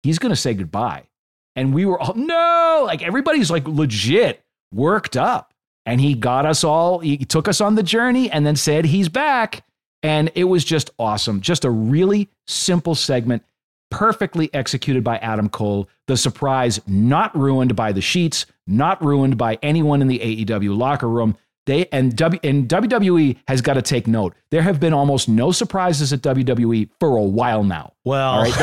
he's going to say goodbye. And we were all, no, like everybody's like legit worked up. And he got us all, he took us on the journey and then said he's back. And it was just awesome. Just a really simple segment, perfectly executed by Adam Cole. The surprise not ruined by the sheets, not ruined by anyone in the AEW locker room. They and W and WWE has got to take note. There have been almost no surprises at WWE for a while now. Well,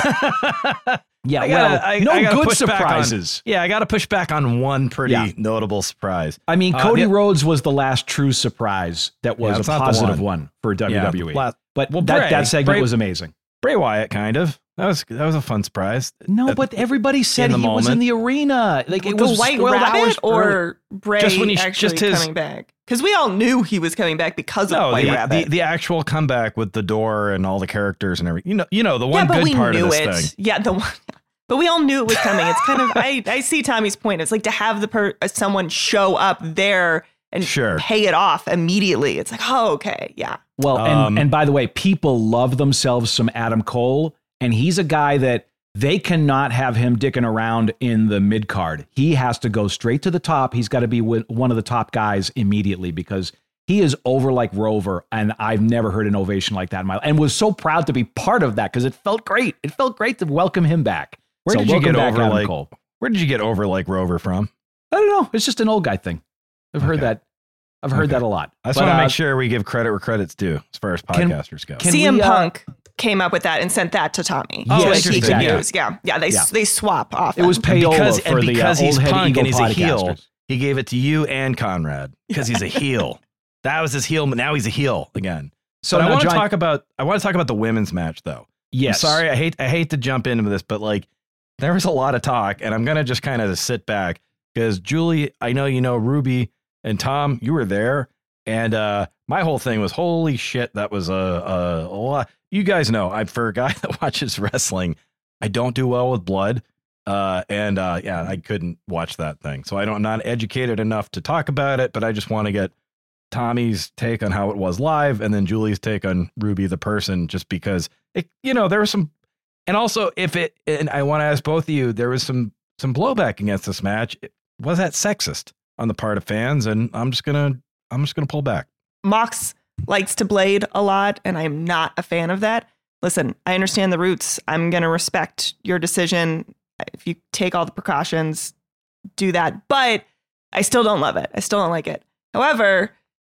Yeah, I well, gotta- I- no I good back on- surprises. yeah, I got to push back on one pretty Yeah. notable surprise. I mean, Uh, Cody the- Rhodes was the last true surprise that was it's a positive one. one. for WWE. la- but well, that, Bray- that segment Bray- was amazing. Bray Wyatt, kind of. That was that was a fun surprise. No, but everybody said he the was in the arena. Like it the was White spoiled Rabbit early. or Bray Just when he- actually just his- coming back? Because we all knew he was coming back because of White the, the Rabbit. the actual comeback with the door and all the characters and everything. You know, you know the one yeah, good part knew of this it. thing. Yeah, the one. But we all knew it was coming. It's kind of I, I see Tommy's point. It's like to have the per, uh, someone show up there and Sure. pay it off immediately. It's like, oh, okay, yeah. Well, Um, and, and by the way, people love themselves some Adam Cole, and he's a guy that they cannot have him dicking around in the mid card. He has to go straight to the top. He's got to be one of the top guys immediately because he is over like Rover, and I've never heard an ovation like that in my life. And was so proud to be part of that because it felt great. It felt great to welcome him back. Where So did you welcome get over Adam like? Cole? Where did you get over like Rover from? I don't know. It's just an old guy thing. I've heard that I've heard Okay. that a lot. I just But, want to uh, make sure we give credit where credit's due as far as Can- podcasters go. can CM we, uh, Punk came up with that and sent that to Tommy. Oh, so that he interesting. could Yeah. use. Yeah, yeah. They Yeah. they swap off. It was payola because for and the because uh, he's old head punk and he's a heel, he gave it to you and Conrad because he's a heel. that was his heel, but now he's a heel again. So but I want to talk about I want to talk about the women's match though. Yes. I'm sorry, I hate I hate to jump into this, but like there was a lot of talk, and I'm gonna just kind of sit back because Julie, I know you know Ruby and Tom, you were there, and uh my whole thing was holy shit, that was a a, a lot. You guys know, I for a guy that watches wrestling, I don't do well with blood. Uh, and uh, yeah, I couldn't watch that thing, so I don't I'm not educated enough to talk about it. But I just want to get Tommy's take on how it was live, and then Julie's take on Ruby the person, just because it, you know, there was some, and also if it, and I want to ask both of you, there was some some blowback against this match. Was that sexist on the part of fans? And I'm just gonna, I'm just gonna pull back. Mox likes to blade a lot, and I'm not a fan of that. Listen, I understand the roots. I'm going to respect your decision. If you take all the precautions, do that. But I still don't love it. I still don't like it. However,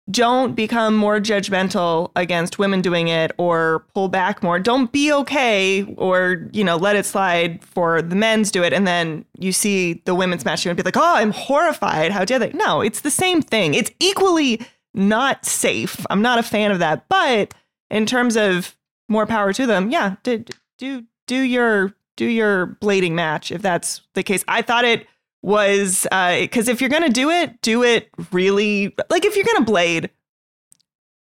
don't become more judgmental against women doing it or pull back more. Don't be okay or, you know, let it slide for the men's do it. And then you see the women's match and be like, oh, I'm horrified. How dare they? No, it's the same thing. It's equally not safe. I'm not a fan of that. But in terms of more power to them, yeah, do do do your do your blading match if that's the case. I thought it was uh because if you're gonna do it, do it really like if you're gonna blade,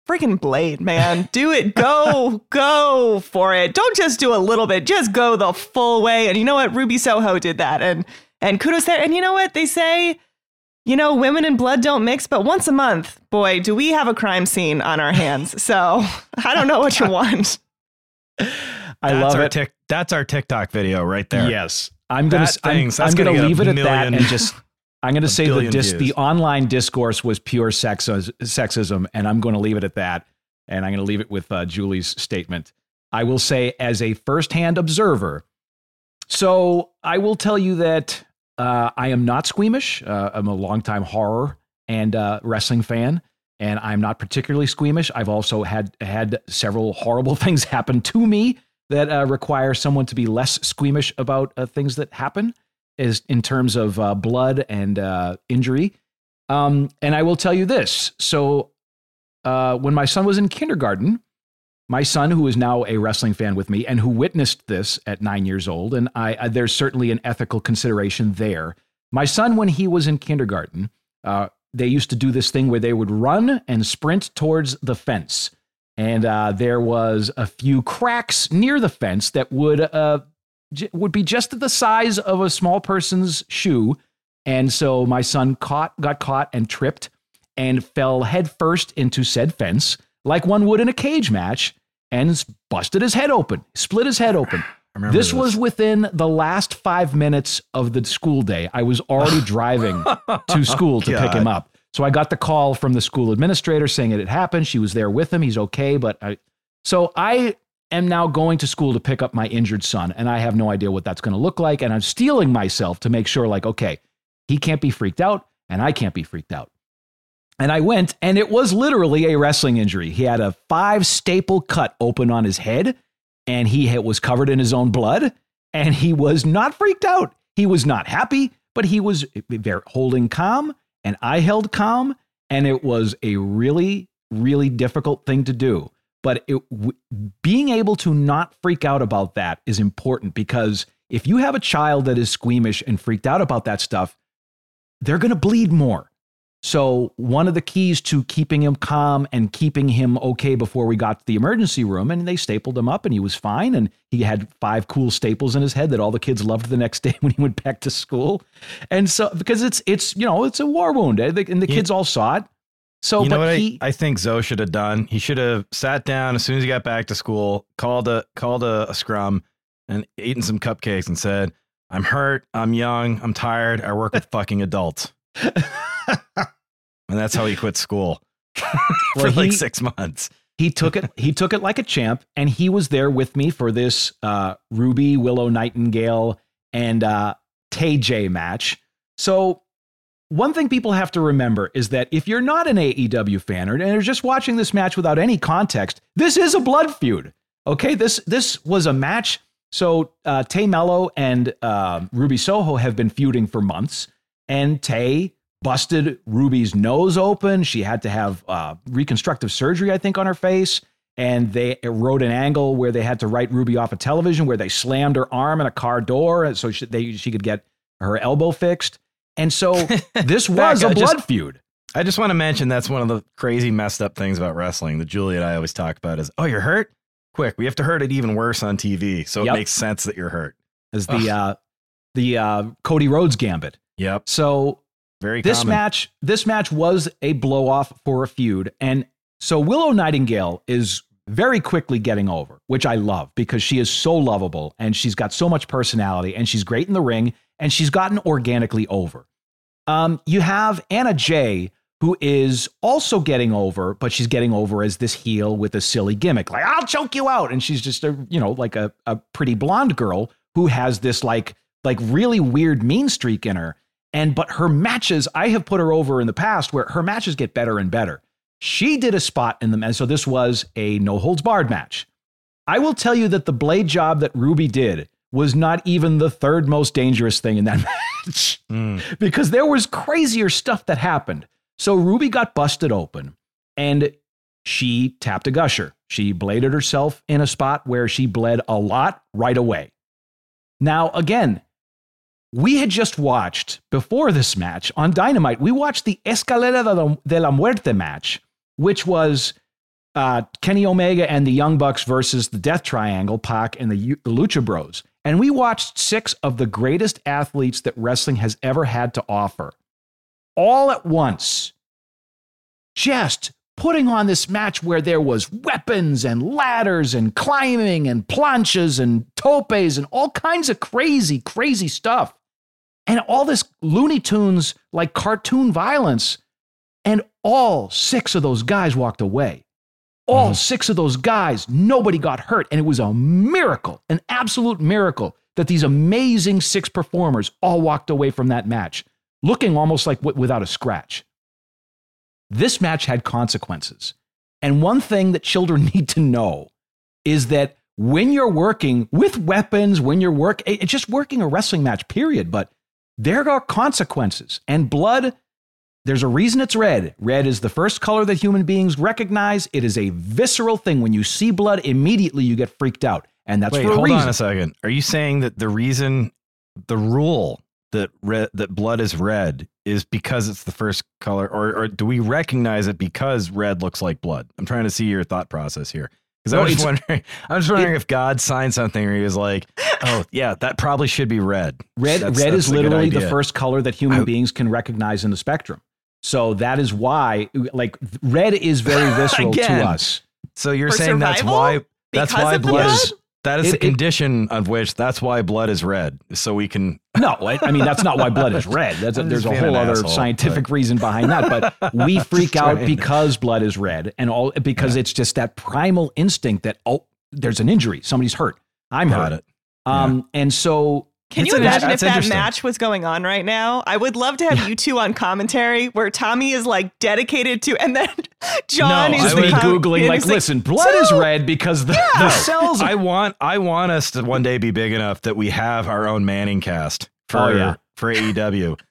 freaking blade, man, do it. Go go for it. Don't just do a little bit. Just go the full way. And you know what? Ruby Soho did that, and and kudos there. And you know what they say. You know, women and blood don't mix, but once a month, boy, do we have a crime scene on our hands. So I don't know what you want. I that's love our it. Tic, that's our TikTok video right there. Yes. I'm gonna I'm, I'm gonna gonna leave a it at that and just I'm gonna say the billion dis, views. the online discourse was pure sexis, sexism, and I'm going to leave it at that. And I'm going to leave it with uh, Julie's statement. I will say, as a firsthand observer, so I will tell you that uh, I am not squeamish. Uh, I'm a longtime horror and uh, wrestling fan, and I'm not particularly squeamish. I've also had had several horrible things happen to me that uh, require someone to be less squeamish about uh, things that happen, is in terms of uh, blood and injury. Um, and I will tell you this: so when my son was in kindergarten, my son, who is now a wrestling fan with me and who witnessed this at nine years old, and I, I there's certainly an ethical consideration there. My son, when he was in kindergarten, uh, they used to do this thing where they would run and sprint towards the fence, and uh, there was a few cracks near the fence that would uh, j- would be just the size of a small person's shoe, and so my son caught got caught and tripped and fell headfirst into said fence like one would in a cage match and busted his head open, split his head open. This this. was within the last five minutes of the school day. I was already driving to school to pick him up. So I got the call from the school administrator saying it had happened. She was there with him. He's okay. But I, so I am now going to school to pick up my injured son, and I have no idea what that's going to look like. And I'm steeling myself to make sure, like, okay, he can't be freaked out, and I can't be freaked out. And I went, and it was literally a wrestling injury. He had a five staple cut open on his head, and he was covered in his own blood, and he was not freaked out. He was not happy, but he was holding calm, and I held calm, and it was a really, really difficult thing to do. But it, being able to not freak out about that is important because if you have a child that is squeamish and freaked out about that stuff, they're going to bleed more. So, one of the keys to keeping him calm and keeping him okay before we got to the emergency room, and they stapled him up and he was fine. And he had five cool staples in his head that all the kids loved the next day when he went back to school. And so, because it's, it's, you know, it's a war wound eh? and the, and the kids all saw it. So, you know what he, I, I think Zoe should have done? He should have sat down as soon as he got back to school, called a called a, a scrum, and eaten some cupcakes and said, "I'm hurt. I'm young. I'm tired. I work with fucking adults." and that's how he quit school for Well, like he- six months. he took it he took it like a champ and he was there with me for this uh, ruby willow nightingale and uh, tay j match so one thing people have to remember is that if you're not an AEW fan or and you're just watching this match without any context, this is a blood feud. Okay, this this was a match. So uh, Tay Melo and uh, Ruby Soho have been feuding for months, and Tay busted Ruby's nose open. She had to have uh, reconstructive surgery, I think, on her face. And they wrote an angle where they had to write Ruby off a television, where they slammed her arm in a car door so she, they, she could get her elbow fixed. And so this was a blood just- feud. I just want to mention that's one of the crazy messed up things about wrestling that Julie and I always talk about is, oh, you're hurt? Quick, we have to hurt it even worse on TV. So Yep. it makes sense that you're hurt. As the uh, the uh, Cody Rhodes gambit. Yep. So Very this common. match this match was a blow off for a feud and so willow nightingale is very quickly getting over which i love because she is so lovable and she's got so much personality and she's great in the ring and she's gotten organically over um, you have anna jay who is also getting over but she's getting over as this heel with a silly gimmick like i'll choke you out and she's just a you know like a, a pretty blonde girl who has this like like really weird mean streak in her and but her matches, I have put her over in the past where her matches get better and better. She did a spot in them, and so this was a no holds barred match. I will tell you that the blade job that Ruby did was not even the third most dangerous thing in that match Mm. because there was crazier stuff that happened. So Ruby got busted open and she tapped a gusher. She bladed herself in a spot where she bled a lot right away. Now, again, we had just watched before this match on Dynamite, we watched the Escalera de la, Muerte match, which was uh, Kenny Omega and the Young Bucks versus the Death Triangle, Pac and the, the Lucha Bros. And we watched six of the greatest athletes that wrestling has ever had to offer all at once, just putting on this match where there was weapons and ladders and climbing and planches and topes and all kinds of crazy, crazy stuff. And all this Looney Tunes like cartoon violence. And all six of those guys walked away. All mm-hmm. six of those guys, nobody got hurt. And it was a miracle, an absolute miracle that these amazing six performers all walked away from that match looking almost like w- without a scratch. This match had consequences. And one thing that children need to know is that when you're working with weapons, when you're work, it's just working a wrestling match, period. But there are consequences. And blood, there's a reason it's red. Red is the first color that human beings recognize. It is a visceral thing. When you see blood, immediately you get freaked out. And that's Wait, for a hold reason. on a second. Are you saying that the reason, the rule that red, that blood is red is because it's the first color, or, or do we recognize it because red looks like blood? I'm trying to see your thought process here. Because I was just wondering, I was wondering if God signed something where he was like, "Oh, yeah, that probably should be red." Red, That's- red that's is literally the first color that human I- beings can recognize in the spectrum. So that is why, like, red is very visceral Again. to us. So you're For saying that's survival? why that's why of the blood blood? is that is It- the it- condition of which that's why blood is red, so we can. No, I, I mean that's not why blood is red. That's a, there's a whole other asshole, scientific reason behind that. But we freak out because blood is red, and all because it's just that primal instinct that oh, there's an injury, somebody's hurt, I'm Got hurt. it. Um, and so Can It's you imagine if that match was going on right now? I would love to have you two on commentary where Tommy is like dedicated to, and then Jon No, is I just the me com- googling and like, he's listen, blood is red because the, the cells. I want I want us to one day be big enough that we have our own Manning cast for Oh, yeah. for AEW. That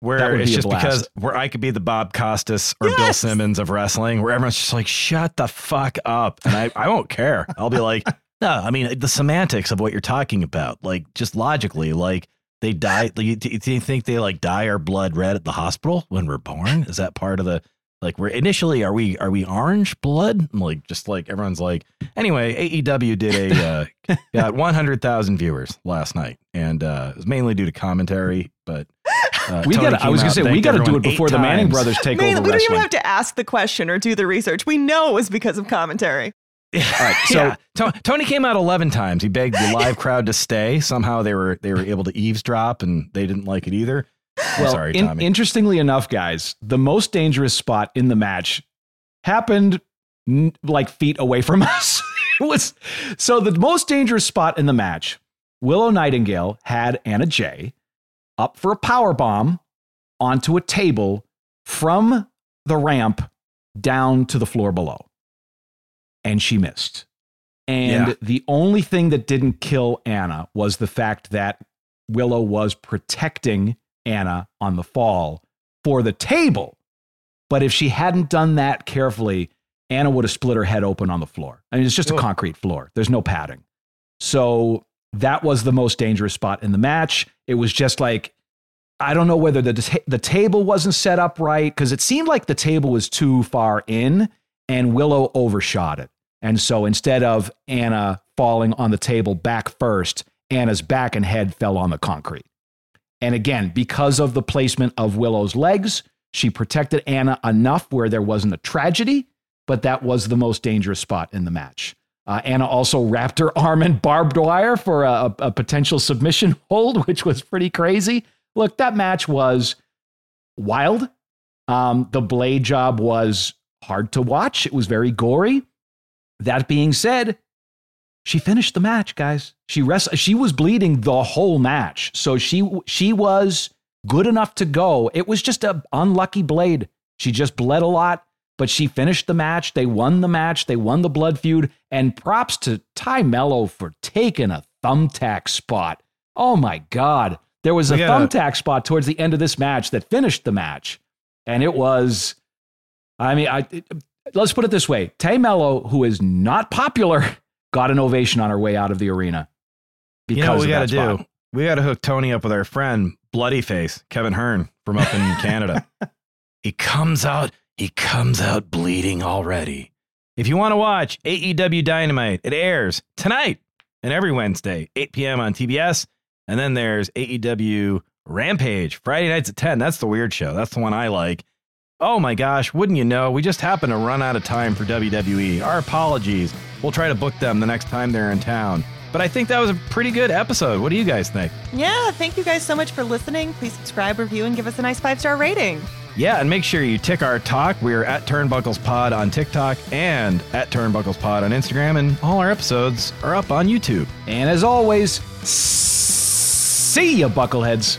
Where would it's be just because where I could be the Bob Costas or Bill Simmons of wrestling, where everyone's just like, shut the fuck up. And I, I won't care. I'll be like, no, I mean the semantics of what you're talking about. Like just logically, like they die. Do you, do you think they like dye our blood red at the hospital when we're born? Is that part of the like we're initially are we are we orange blood? I'm like just like everyone's like anyway, AEW did a uh, got 100,000 viewers last night and uh it was mainly due to commentary, but uh, we got. I was gonna say we got to do it before the Manning times. brothers take Man, over we don't even have to ask the question or do the research. We know it was because of commentary. All right, so- yeah. To- Tony came out 11 times. He begged the live crowd to stay. Somehow they were they were able to eavesdrop and they didn't like it either. Well, Sorry, in- interestingly enough, guys, the most dangerous spot in the match happened n- like feet away from us. it was so the most dangerous spot in the match. Willow Nightingale had Anna Jay up for a power bomb, onto a table from the ramp down to the floor below. And she missed. And Yeah. the only thing that didn't kill Anna was the fact that Willow was protecting Anna on the fall for the table. But if she hadn't done that carefully, Anna would have split her head open on the floor. I mean, it's just a concrete floor, there's no padding. So that was the most dangerous spot in the match. It was just like, I don't know whether the, ta- the table wasn't set up right because it seemed like the table was too far in and Willow overshot it. And so instead of Anna falling on the table back first, Anna's back and head fell on the concrete. And again, because of the placement of Willow's legs, she protected Anna enough where there wasn't a tragedy, but that was the most dangerous spot in the match. Uh, Anna also wrapped her arm in barbed wire for a, a potential submission hold, which was pretty crazy. Look, that match was wild. Um, the blade job was hard to watch, it was very gory. That being said, she finished the match, guys. She rest, she was bleeding the whole match. So she she was good enough to go. It was just a unlucky blade. She just bled a lot, but she finished the match. They won the match. They won the blood feud. And props to Tay Melo for taking a thumbtack spot. Oh my God. There was a gotta- thumbtack spot towards the end of this match that finished the match. And it was, I mean, I it- let's put it this way. Tay Melo, who is not popular, got an ovation on her way out of the arena. You know what we got to do? We got to hook Tony up with our friend Bloody Face, Kevin Hearn from up in Canada. He comes out, he comes out bleeding already. If you want to watch AEW Dynamite, it airs tonight and every Wednesday, 8 p.m. on TBS. And then there's AEW Rampage, Friday nights at 10. That's the weird show. That's the one I like. Oh my gosh, wouldn't you know? We just happen to run out of time for WWE. Our apologies. We'll try to book them the next time they're in town. But I think that was a pretty good episode. What do you guys think? Yeah, thank you guys so much for listening. Please subscribe, review, and give us a nice five star rating. Yeah, and make sure you tick our talk. We're at Turnbuckles Pod on TikTok and at Turnbuckles Pod on Instagram, and all our episodes are up on YouTube. And as always, see ya, buckleheads.